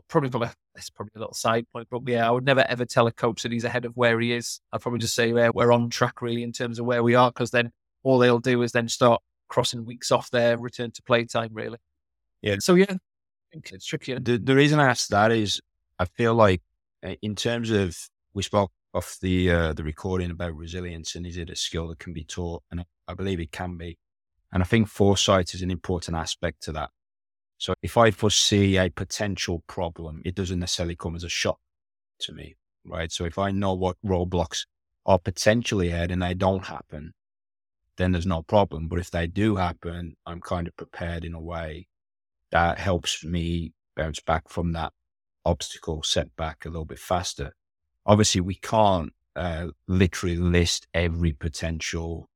probably from a, it's probably a little side point, but yeah, I would never ever tell a coach that he's ahead of where he is. I'd probably just say, yeah, we're on track really in terms of where we are, because then all they'll do is then start crossing weeks off their return to play time, really. Yeah. So, yeah, it's tricky. The, the reason I asked that is I feel like, uh, in terms of, we spoke off the uh, the recording about resilience and is it a skill that can be taught? And I believe it can be. And I think foresight is an important aspect to that. So if I foresee a potential problem, it doesn't necessarily come as a shock to me, right? So if I know what roadblocks are potentially ahead and they don't happen, then there's no problem. But if they do happen, I'm kind of prepared in a way that helps me bounce back from that obstacle setback a little bit faster. Obviously, we can't uh, literally list every potential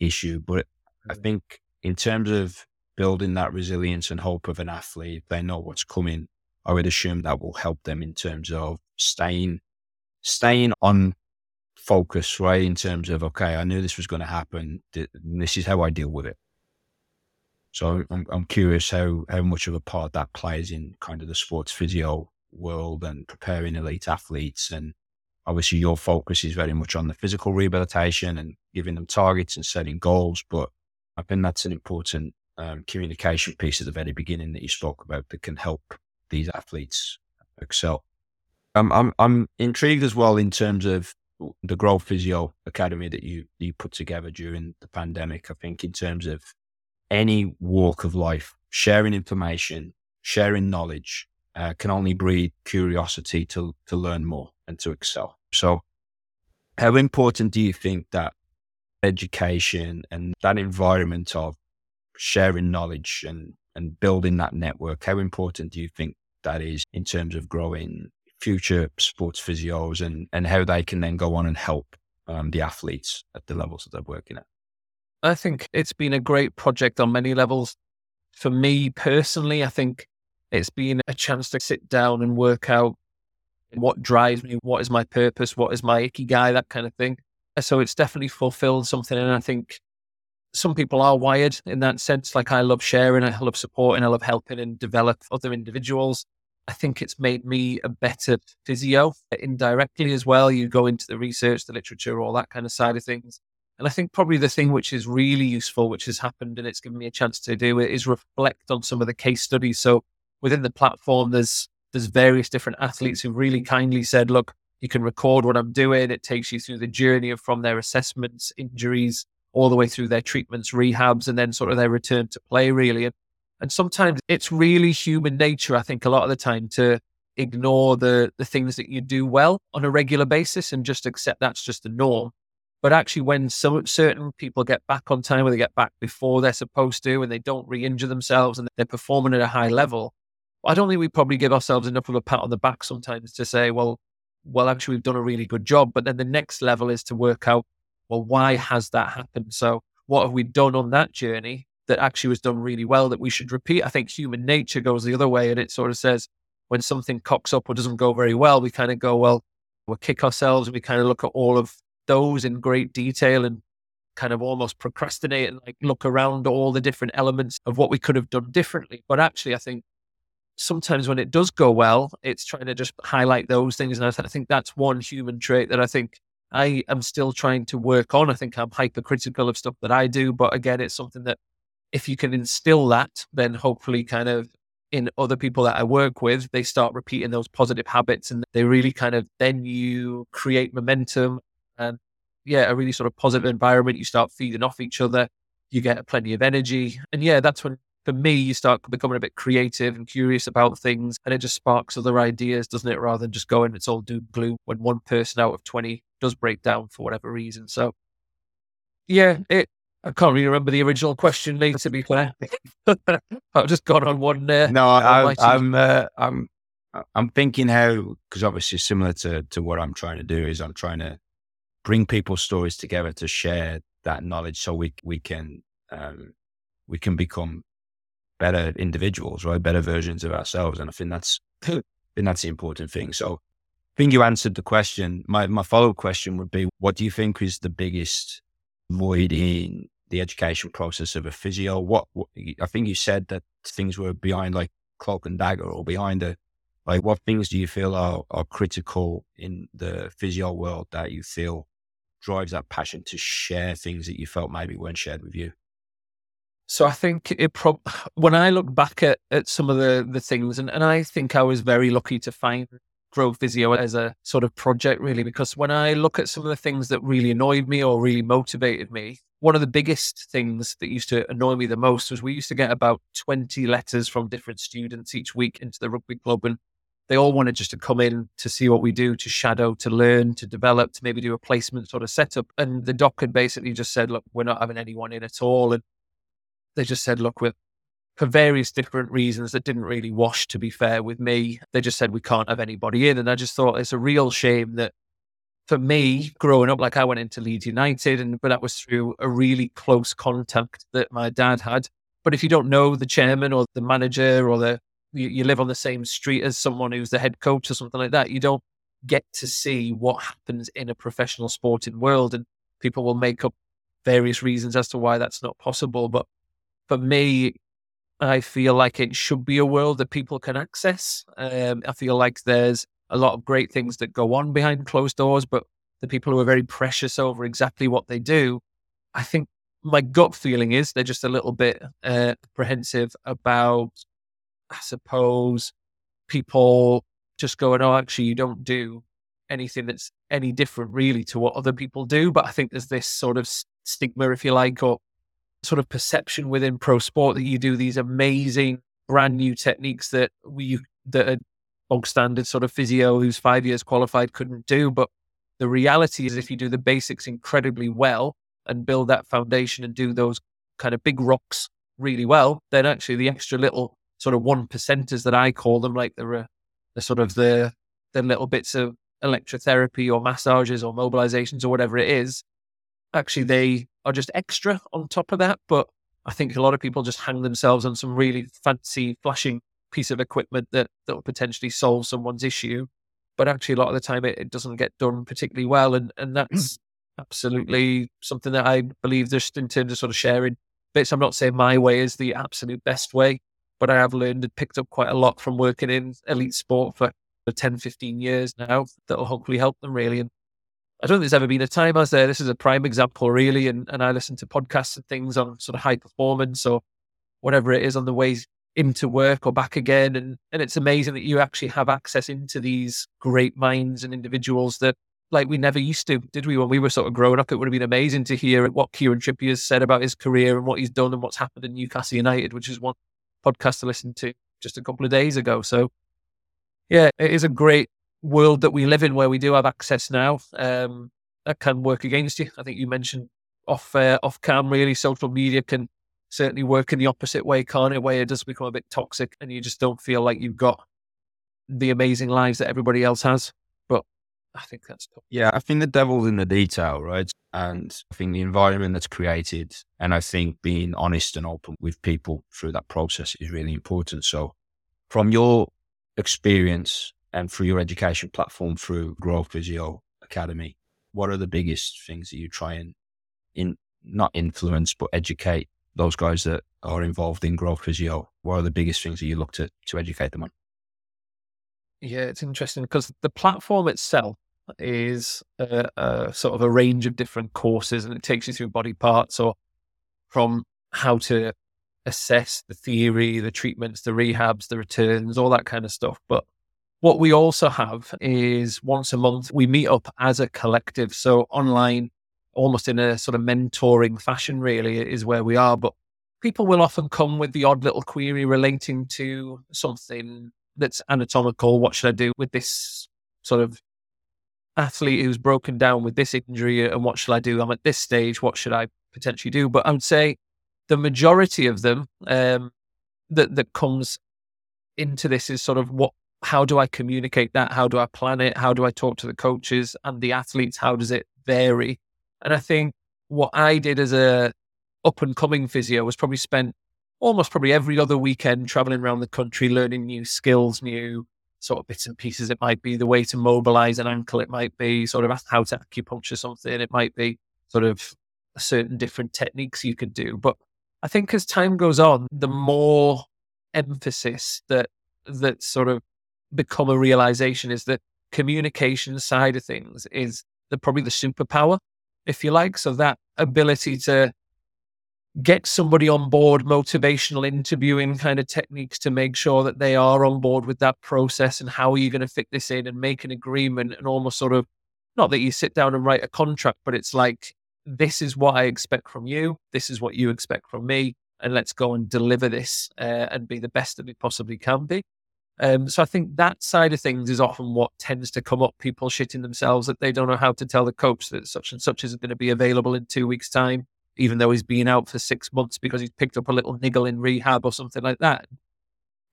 issue, but I mm. think in terms of building that resilience and hope of an athlete, they know what's coming. I would assume that will help them in terms of staying staying on focus, right? In terms of okay, I knew this was going to happen. This is how I deal with it. So I'm, I'm curious how how much of a part that plays in kind of the sports physio world and preparing elite athletes. And obviously, your focus is very much on the physical rehabilitation and giving them targets and setting goals. But I think that's an important um, communication piece at the very beginning that you spoke about that can help these athletes excel. Um, I'm I'm intrigued as well in terms of the Grow Physio Academy that you you put together during the pandemic. I think in terms of any walk of life, sharing information, sharing knowledge uh, can only breed curiosity to to learn more and to excel. So, how important do you think that education and that environment of sharing knowledge and and building that network? How important do you think that is in terms of growing future sports physios and, and how they can then go on and help um, the athletes at the levels that they're working at? I think it's been a great project on many levels. For me personally, I think it's been a chance to sit down and work out what drives me, what is my purpose, what is my ikigai, that kind of thing. So it's definitely fulfilled something. And I think some people are wired in that sense. Like I love sharing, I love supporting, I love helping and develop other individuals. I think it's made me a better physio indirectly as well. You go into the research, the literature, all that kind of side of things. And I think probably the thing which is really useful, which has happened and it's given me a chance to do it, is reflect on some of the case studies. So within the platform, there's there's various different athletes who really kindly said, look, you can record what I'm doing. It takes you through the journey of from their assessments, injuries, all the way through their treatments, rehabs, and then sort of their return to play, really. And and sometimes it's really human nature, I think, a lot of the time to ignore the the things that you do well on a regular basis and just accept that's just the norm. But actually, when some certain people get back on time, or they get back before they're supposed to, and they don't re-injure themselves, and they're performing at a high level, I don't think we probably give ourselves enough of a pat on the back sometimes to say, well, well, actually, we've done a really good job. But then the next level is to work out, well, why has that happened? So, what have we done on that journey that actually was done really well that we should repeat. I think human nature goes the other way and it sort of says when something cocks up or doesn't go very well, we kind of go, well, we'll kick ourselves and we kind of look at all of those in great detail and kind of almost procrastinate and like look around all the different elements of what we could have done differently. But actually, I think sometimes when it does go well, it's trying to just highlight those things. And I think that's one human trait that I think I am still trying to work on. I think I'm hypercritical of stuff that I do, but again, it's something that if you can instill that, then hopefully kind of in other people that I work with, they start repeating those positive habits and they really kind of then you create momentum and yeah, a really sort of positive environment. You start feeding off each other, you get plenty of energy. And yeah, that's when for me you start becoming a bit creative and curious about things and it just sparks other ideas, doesn't it? Rather than just going it's all doom gloom when one person out of twenty does break down for whatever reason. So yeah, it I can't really remember the original question, Lee. To be fair, I've just gone on one. Uh, no, I, I'm, uh, I'm, I'm thinking how because obviously similar to to what I'm trying to do is I'm trying to bring people's stories together to share that knowledge so we we can um, we can become better individuals, right? Better versions of ourselves, and I think that's that's the important thing. So, I think you answered the question. My my follow up question would be, what do you think is the biggest void in the education process of a physio? What, what, I think you said that things were behind like cloak and dagger or behind a like what things do you feel are, are critical in the physio world that you feel drives that passion to share things that you felt maybe weren't shared with you? So I think it prob when I look back at, at some of the the things and, and I think I was very lucky to find Grow Physio as a sort of project, really, because when I look at some of the things that really annoyed me or really motivated me, one of the biggest things that used to annoy me the most was we used to get about 20 letters from different students each week into the rugby club. And they all wanted just to come in to see what we do, to shadow, to learn, to develop, to maybe do a placement sort of setup. And the doc had basically just said, look, we're not having anyone in at all. And they just said, look, we're, for various different reasons that didn't really wash, to be fair with me, they just said we can't have anybody in. And I just thought it's a real shame that for me, growing up, like I went into Leeds United, and but that was through a really close contact that my dad had. But if you don't know the chairman or the manager or the you, you live on the same street as someone who's the head coach or something like that, you don't get to see what happens in a professional sporting world. And people will make up various reasons as to why that's not possible. But for me, I feel like it should be a world that people can access. Um, I feel like there's a lot of great things that go on behind closed doors, but the people who are very precious over exactly what they do, I think my gut feeling is they're just a little bit uh, apprehensive about I suppose people just going, oh, actually, you don't do anything that's any different really to what other people do. But I think there's this sort of stigma, if you like, or sort of perception within pro sport that you do these amazing brand new techniques that we that a bog standard sort of physio who's five years qualified couldn't do. But the reality is if you do the basics incredibly well and build that foundation and do those kind of big rocks really well, then actually the extra little sort of one percenters that I call them, like the the sort of the the little bits of electrotherapy or massages or mobilizations or whatever it is. Actually, they are just extra on top of that. But I think a lot of people just hang themselves on some really fancy, flashing piece of equipment that that will potentially solve someone's issue. But actually, a lot of the time, it, it doesn't get done particularly well, and and hmm. that's absolutely something that I believe just in terms of sort of sharing bits. I'm not saying my way is the absolute best way, but I have learned and picked up quite a lot from working in elite sport for, for 10, 15 years now that will hopefully help them really. And I don't think there's ever been a time as there. This is a prime example, really. And, and I listen to podcasts and things on sort of high performance or whatever it is on the way into work or back again. And, and it's amazing that you actually have access into these great minds and individuals that like we never used to, did we? When we were sort of growing up, it would have been amazing to hear what Kieran Trippier has said about his career and what he's done and what's happened in Newcastle United, which is one podcast to listen to just a couple of days ago. So, yeah, it is a great world that we live in where we do have access now. Um, that can work against you. I think you mentioned off uh, off cam. Really, social media can certainly work in the opposite way, can't it? Where it does become a bit toxic, and you just don't feel like you've got the amazing lives that everybody else has. But I think that's tough. Yeah, I think the devil's in the detail, right? And I think the environment that's created, and I think being honest and open with people through that process is really important. So, from your experience and through your education platform through Grow Physio Academy, what are the biggest things that you try and in not influence but educate those guys that are involved in Grove Physio? What are the biggest things that you look to to educate them on? Yeah, it's interesting because the platform itself is a, a, sort of a range of different courses and it takes you through body parts or from how to assess the theory, the treatments, the rehabs, the returns, all that kind of stuff. But what we also have is once a month we meet up as a collective. So online, almost in a sort of mentoring fashion, really, is where we are. But people will often come with the odd little query relating to something that's anatomical. What should I do with this sort of athlete who's broken down with this injury? And what should I do? I'm at this stage. What should I potentially do? But I would say the majority of them um, that that comes into this is sort of what. How do I communicate that? How do I plan it? How do I talk to the coaches and the athletes? How does it vary? And I think what I did as a up and coming physio was probably spent almost probably every other weekend traveling around the country, learning new skills, new sort of bits and pieces. It might be the way to mobilize an ankle. It might be sort of how to acupuncture something. It might be sort of certain different techniques you could do. But I think as time goes on, the more emphasis that that sort of become a realization is that communication side of things is the probably the superpower, if you like. So that ability to get somebody on board, motivational interviewing kind of techniques to make sure that they are on board with that process and how are you going to fit this in and make an agreement and almost sort of not that you sit down and write a contract, but it's like, this is what I expect from you. This is what you expect from me. And let's go and deliver this uh, and be the best that we possibly can be. Um, so I think that side of things is often what tends to come up. People shitting themselves that they don't know how to tell the coach that such and such isn't going to be available in two weeks' time, even though he's been out for six months because he's picked up a little niggle in rehab or something like that.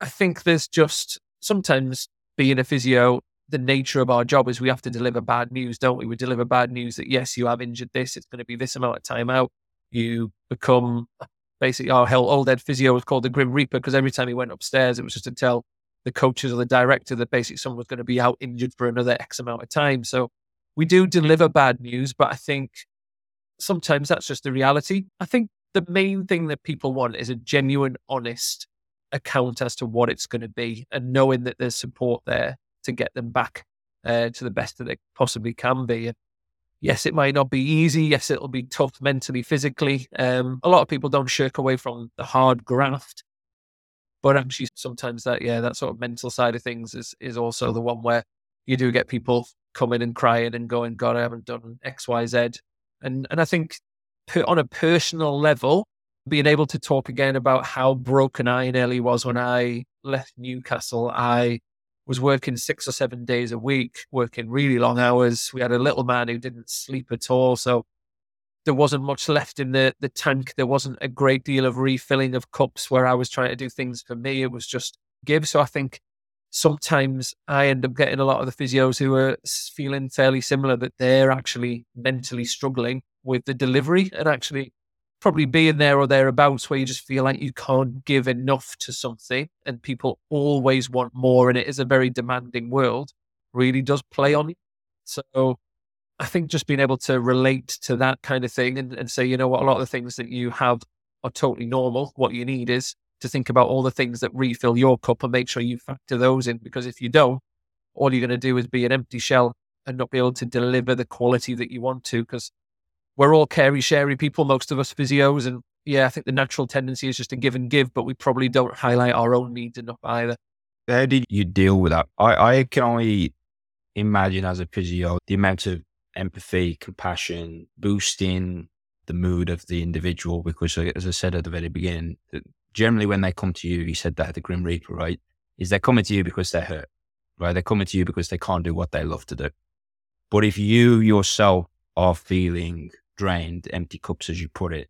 I think there's just sometimes being a physio, the nature of our job is we have to deliver bad news, don't we? We deliver bad news that yes, you have injured this, it's going to be this amount of time out. You become basically our hell old head physio was called the Grim Reaper because every time he went upstairs, it was just to tell the coaches or the director that basically someone was going to be out injured for another X amount of time. So we do deliver bad news, but I think sometimes that's just the reality. I think the main thing that people want is a genuine, honest account as to what it's going to be and knowing that there's support there to get them back uh, to the best that they possibly can be. And yes, it might not be easy. Yes, it'll be tough mentally, physically. Um, a lot of people don't shirk away from the hard graft, but actually, sometimes that yeah, that sort of mental side of things is is also the one where you do get people coming and crying and going, "God, I haven't done X, Y, Z, and and I think on a personal level, being able to talk again about how broken I nearly was when I left Newcastle, I was working six or seven days a week, working really long hours. We had a little man who didn't sleep at all, so there wasn't much left in the the tank. There wasn't a great deal of refilling of cups where I was trying to do things for me. It was just give. So I think sometimes I end up getting a lot of the physios who are feeling fairly similar that they're actually mentally struggling with the delivery and actually probably being there or thereabouts where you just feel like you can't give enough to something and people always want more and it is a very demanding world really does play on you. So I think just being able to relate to that kind of thing and, and say, you know what, a lot of the things that you have are totally normal. What you need is to think about all the things that refill your cup and make sure you factor those in. Because if you don't, all you're going to do is be an empty shell and not be able to deliver the quality that you want to. Because we're all carry sharey people, most of us physios. And yeah, I think the natural tendency is just to give and give, but we probably don't highlight our own needs enough either. How did you deal with that? I, I can only imagine as a physio the amount of empathy, compassion, boosting the mood of the individual. Because, as I said at the very beginning, generally when they come to you, you said that the Grim Reaper, right? Is they're coming to you because they're hurt, right? They're coming to you because they can't do what they love to do. But if you yourself are feeling drained, empty cups, as you put it,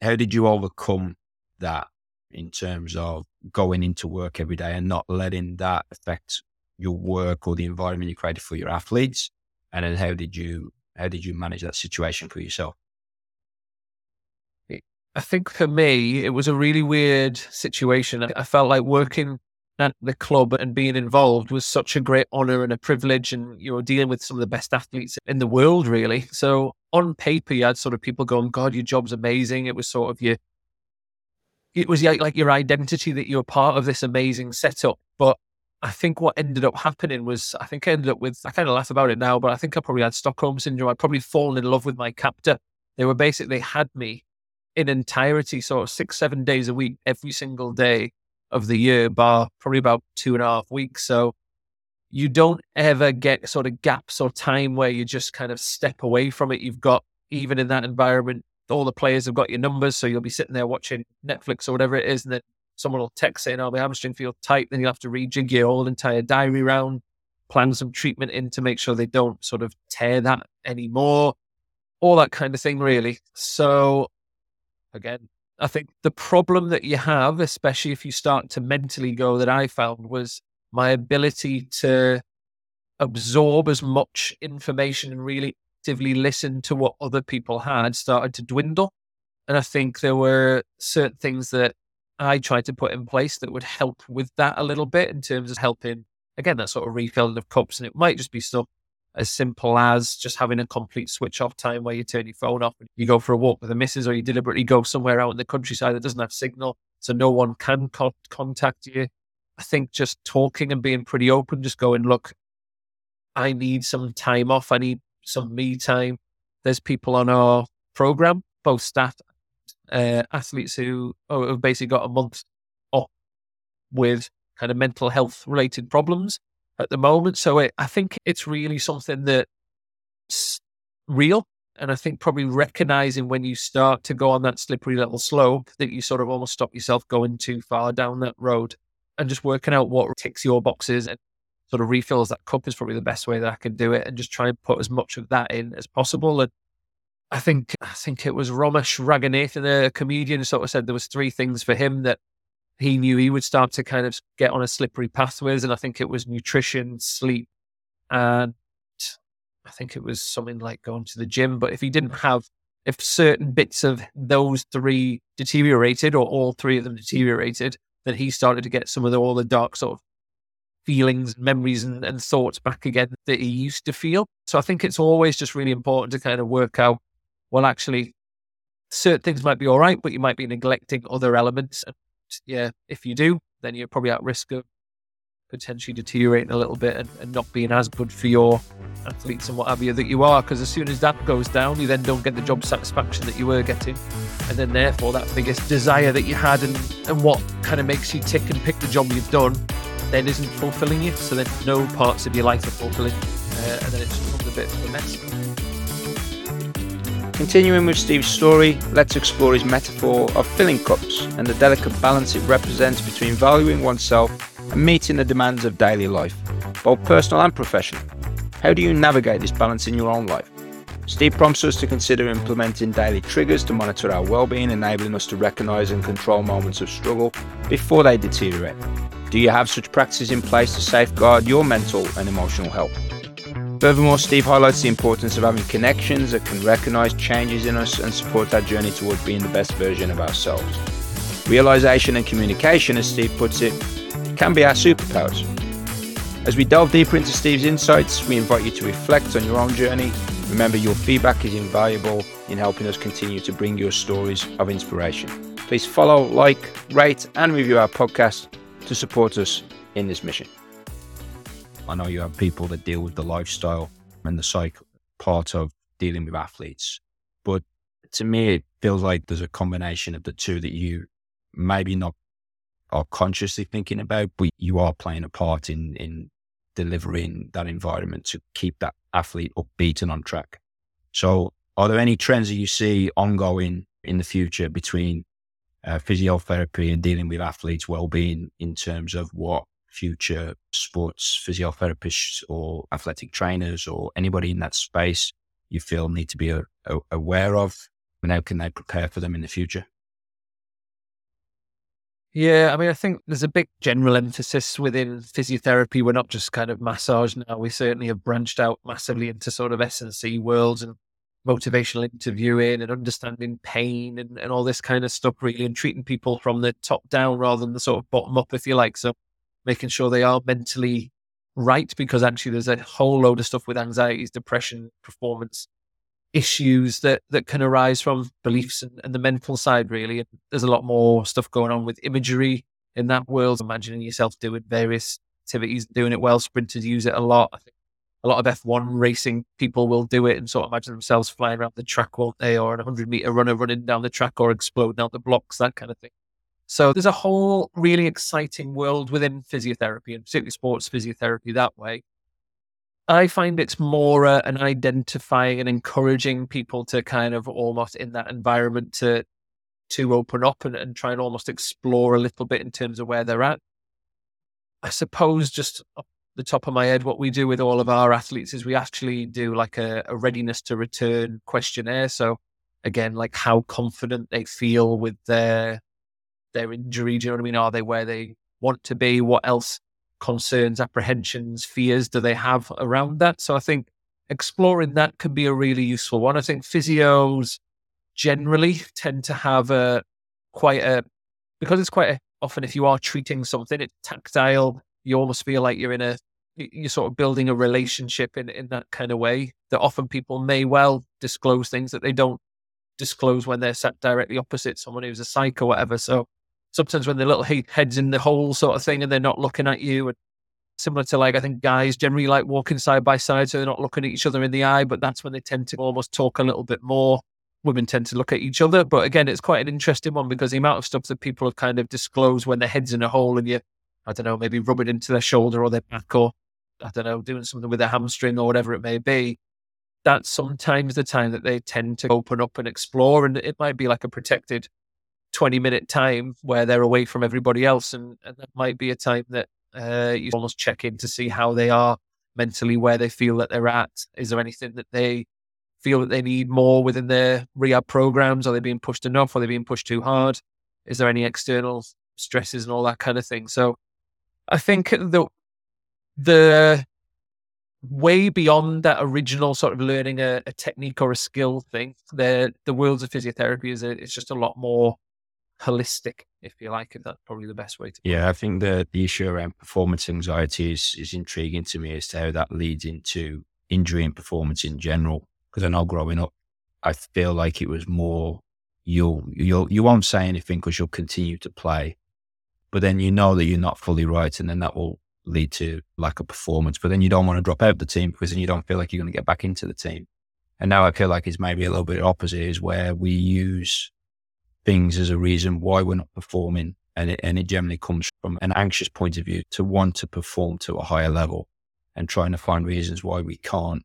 how did you overcome that in terms of going into work every day and not letting that affect your work or the environment you created for your athletes? And then how did you how did you manage that situation for yourself? I think for me, it was a really weird situation. I felt like working at the club and being involved was such a great honor and a privilege. And you were dealing with some of the best athletes in the world, really. So on paper, you had sort of people going, God, your job's amazing. It was sort of your, it was like your identity that you were part of this amazing setup. But I think what ended up happening was I think I ended up with I kind of laugh about it now, but I think I probably had Stockholm syndrome. I'd probably fallen in love with my captor. They were basically had me in entirety, sort of six, seven days a week, every single day of the year, bar probably about two and a half weeks. So you don't ever get sort of gaps or time where you just kind of step away from it. You've got even in that environment, all the players have got your numbers, so you'll be sitting there watching Netflix or whatever it is, and then someone will text saying, "Oh, my hamstring feels tight." Then you'll have to rejig your whole entire diary round, plan some treatment in to make sure they don't sort of tear that anymore, all that kind of thing, really. So, again, I think the problem that you have, especially if you start to mentally go, that I found was my ability to absorb as much information and really actively listen to what other people had started to dwindle. And I think there were certain things that I tried to put in place that would help with that a little bit in terms of helping, again, that sort of refilling of cups. And it might just be stuff as simple as just having a complete switch off time where you turn your phone off and you go for a walk with the missus or you deliberately go somewhere out in the countryside that doesn't have signal so no one can co- contact you. I think just talking and being pretty open, just going, look, I need some time off. I need some me time. There's people on our program, both staff uh, athletes who oh, have basically got a month off with kind of mental health related problems at the moment. So it, I think it's really something that's real. And I think probably recognizing when you start to go on that slippery little slope that you sort of almost stop yourself going too far down that road. and just working out what ticks your boxes and sort of refills that cup is probably the best way that I can do it and just try and put as much of that in as possible. And I think I think it was Romesh Ranganathan, a comedian, sort of said there was three things for him that he knew he would start to kind of get on a slippery path with, and I think it was nutrition, sleep, and I think it was something like going to the gym. But if he didn't have, if certain bits of those three deteriorated, or all three of them deteriorated, then he started to get some of the, all the dark sort of feelings, memories, and, and thoughts back again that he used to feel. So I think it's always just really important to kind of work out, well, actually, certain things might be all right, but you might be neglecting other elements. And yeah, if you do, then you're probably at risk of potentially deteriorating a little bit and, and, not being as good for your athletes and what have you that you are. Because as soon as that goes down, you then don't get the job satisfaction that you were getting. And then, therefore, that biggest desire that you had and, and what kind of makes you tick and pick the job you've done then isn't fulfilling you. So then no parts of your life are fulfilling. Uh, and then it just becomes a bit of a mess. Continuing with Steve's story, let's explore his metaphor of filling cups and the delicate balance it represents between valuing oneself and meeting the demands of daily life, both personal and professional. How do you navigate this balance in your own life? Steve prompts us to consider implementing daily triggers to monitor our well-being, enabling us to recognize and control moments of struggle before they deteriorate. Do you have such practices in place to safeguard your mental and emotional health? Furthermore, Steve highlights the importance of having connections that can recognize changes in us and support our journey toward being the best version of ourselves. Realization and communication, as Steve puts it, can be our superpowers. As we delve deeper into Steve's insights, we invite you to reflect on your own journey. Remember, your feedback is invaluable in helping us continue to bring you stories of inspiration. Please follow, like, rate, and review our podcast to support us in this mission. I know you have people that deal with the lifestyle and the psych part of dealing with athletes, but to me, it feels like there's a combination of the two that you maybe not are consciously thinking about, but you are playing a part in in delivering that environment to keep that athlete upbeat and on track. So, are there any trends that you see ongoing in the future between uh, physiotherapy and dealing with athletes' well-being in terms of what future sports physiotherapists or athletic trainers or anybody in that space you feel need to be a, a, aware of and how can they prepare for them in the future yeah, I mean, I think there's a big general emphasis within physiotherapy. We're not just kind of massage now. We certainly have branched out massively into sort of S&C worlds and motivational interviewing and understanding pain and, and all this kind of stuff, really, and treating people from the top down rather than the sort of bottom up, if you like. So making sure they are mentally right, because actually there's a whole load of stuff with anxieties, depression, performance issues that that can arise from beliefs and, and the mental side, really. And there's a lot more stuff going on with imagery in that world. Imagining yourself doing various activities, doing it well. Sprinters use it a lot. I think a lot of F1 racing people will do it and sort of imagine themselves flying around the track, won't they? Or a 100 meter runner running down the track or exploding out the blocks, that kind of thing. So there's a whole really exciting world within physiotherapy and particularly sports physiotherapy that way. I find it's more uh, an identifying and encouraging people to kind of almost in that environment to to open up and, and try and almost explore a little bit in terms of where they're at. I suppose just off the top of my head, what we do with all of our athletes is we actually do like a, a readiness to return questionnaire. So again, like how confident they feel with their their injury. Do you know what I mean? Are they where they want to be? What else concerns, apprehensions, fears do they have around that? So I think exploring that can be a really useful one. I think physios generally tend to have a quite a because it's quite a, often if you are treating something, it's tactile. You almost feel like you're in a you're sort of building a relationship in, in that kind of way that often people may well disclose things that they don't disclose when they're sat directly opposite someone who's a psych or whatever. So sometimes when the little heads in the hole sort of thing and they're not looking at you and similar to like I think guys generally like walking side by side so they're not looking at each other in the eye, but that's when they tend to almost talk a little bit more. Women tend to look at each other. But again, it's quite an interesting one because the amount of stuff that people have kind of disclosed when their head's in a hole and you I don't know, maybe rub it into their shoulder or their back or I don't know, doing something with a hamstring or whatever it may be, that's sometimes the time that they tend to open up and explore. And it might be like a protected 20 minute time where they're away from everybody else. And, and that might be a time that uh, you almost check in to see how they are mentally, where they feel that they're at. Is there anything that they feel that they need more within their rehab programs? Are they being pushed enough? Are they being pushed too hard? Is there any external stresses and all that kind of thing? So I think the the way beyond that original sort of learning a, a technique or a skill thing, the the worlds of physiotherapy is a, it's just a lot more holistic, if you like. If that's probably the best way to. Yeah, I think the the issue around performance anxiety is is intriguing to me as to how that leads into injury and performance in general. Because I know growing up, I feel like it was more you'll you'll you won't say anything because you'll continue to play, but then you know that you're not fully right, and then that will lead to lack of performance. But then you don't want to drop out the team because then you don't feel like you're going to get back into the team. And now I feel like it's maybe a little bit opposite is where we use things as a reason why we're not performing. And it, and it generally comes from an anxious point of view to want to perform to a higher level and trying to find reasons why we can't.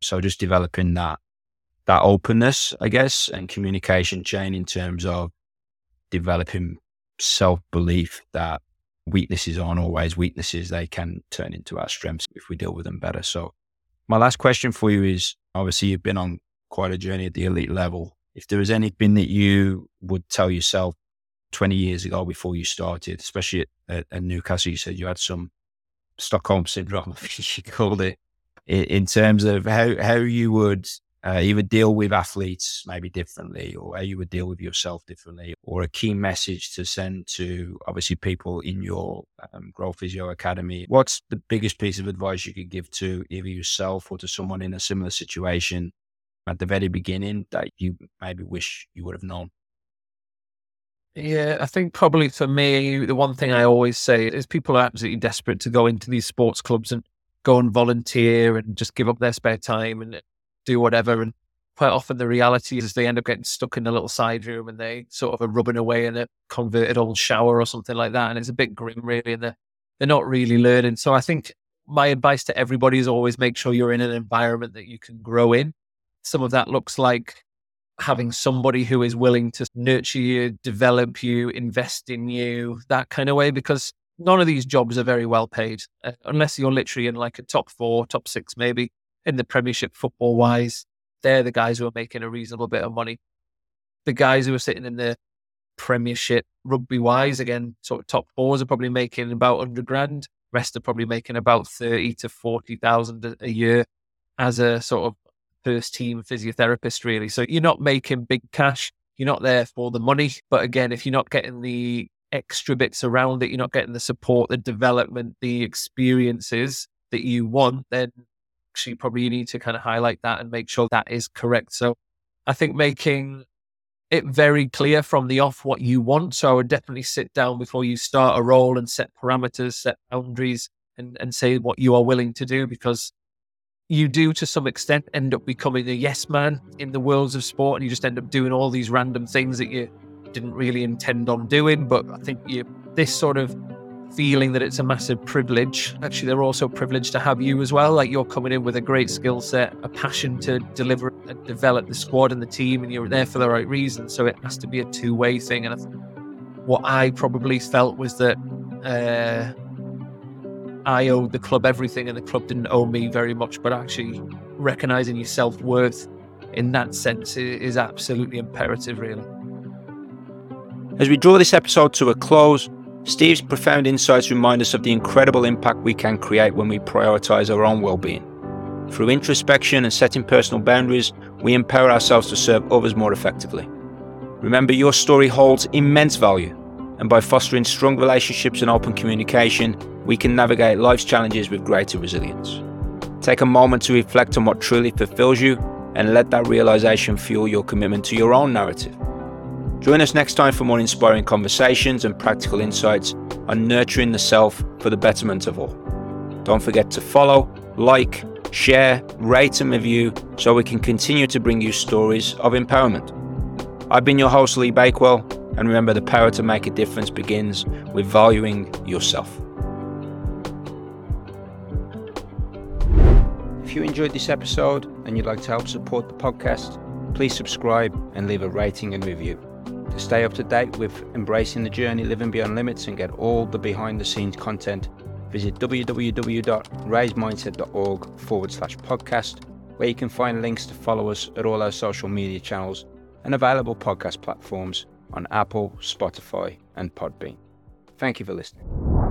So just developing that, that openness, I guess, and communication chain in terms of developing self belief that weaknesses aren't always weaknesses. They can turn into our strengths if we deal with them better. So, my last question for you is obviously, you've been on quite a journey at the elite level. If there was anything that you would tell yourself 20 years ago before you started, especially at, at Newcastle, you said you had some Stockholm syndrome, you called it, in terms of how, how you would uh, would deal with athletes maybe differently, or how you would deal with yourself differently, or a key message to send to obviously people in your um, Grow Physio Academy. What's the biggest piece of advice you could give to either yourself or to someone in a similar situation at the very beginning that you maybe wish you would have known? Yeah, I think probably for me, the one thing I always say is people are absolutely desperate to go into these sports clubs and go and volunteer and just give up their spare time and do whatever. And quite often the reality is they end up getting stuck in a little side room and they sort of are rubbing away in a converted old shower or something like that. And it's a bit grim, really. And they're, they're not really learning. So I think my advice to everybody is always make sure you're in an environment that you can grow in. Some of that looks like having somebody who is willing to nurture you, develop you, invest in you, that kind of way, because none of these jobs are very well paid, uh, unless you're literally in like a top four, top six, maybe in the Premiership football wise. They're the guys who are making a reasonable bit of money. The guys who are sitting in the Premiership rugby wise, again, sort of top fours are probably making about 100 grand. Rest are probably making about 30 to 40,000 a year as a sort of first team physiotherapist, really. So you're not making big cash. You're not there for the money. But again, if you're not getting the extra bits around it, you're not getting the support, the development, the experiences that you want, then actually probably you need to kind of highlight that and make sure that is correct. So I think making it very clear from the off what you want. So I would definitely sit down before you start a role and set parameters, set boundaries, and, and say what you are willing to do because you do to some extent end up becoming a yes man in the worlds of sport and you just end up doing all these random things that you didn't really intend on doing. But I think you this sort of feeling that it's a massive privilege. Actually, they're also privileged to have you as well. Like you're coming in with a great skill set, a passion to deliver and develop the squad and the team, and you're there for the right reasons. So it has to be a two way thing. And I what I probably felt was that uh, I owed the club everything, and the club didn't owe me very much. But actually, recognizing your self worth in that sense is absolutely imperative, really. As we draw this episode to a close, Steve's profound insights remind us of the incredible impact we can create when we prioritize our own well being. Through introspection and setting personal boundaries, we empower ourselves to serve others more effectively. Remember, your story holds immense value, and by fostering strong relationships and open communication, we can navigate life's challenges with greater resilience. Take a moment to reflect on what truly fulfills you and let that realization fuel your commitment to your own narrative. Join us next time for more inspiring conversations and practical insights on nurturing the self for the betterment of all. Don't forget to follow, like, share, rate, and review so we can continue to bring you stories of empowerment. I've been your host, Lee Bakewell, and remember the power to make a difference begins with valuing yourself. If you enjoyed this episode and you'd like to help support the podcast, please subscribe and leave a rating and review. To stay up to date with Embracing the Journey Living Beyond Limits and get all the behind the scenes content, visit www.raisemindset.org forward slash podcast, where you can find links to follow us at all our social media channels and available podcast platforms on Apple, Spotify, and Podbean. Thank you for listening.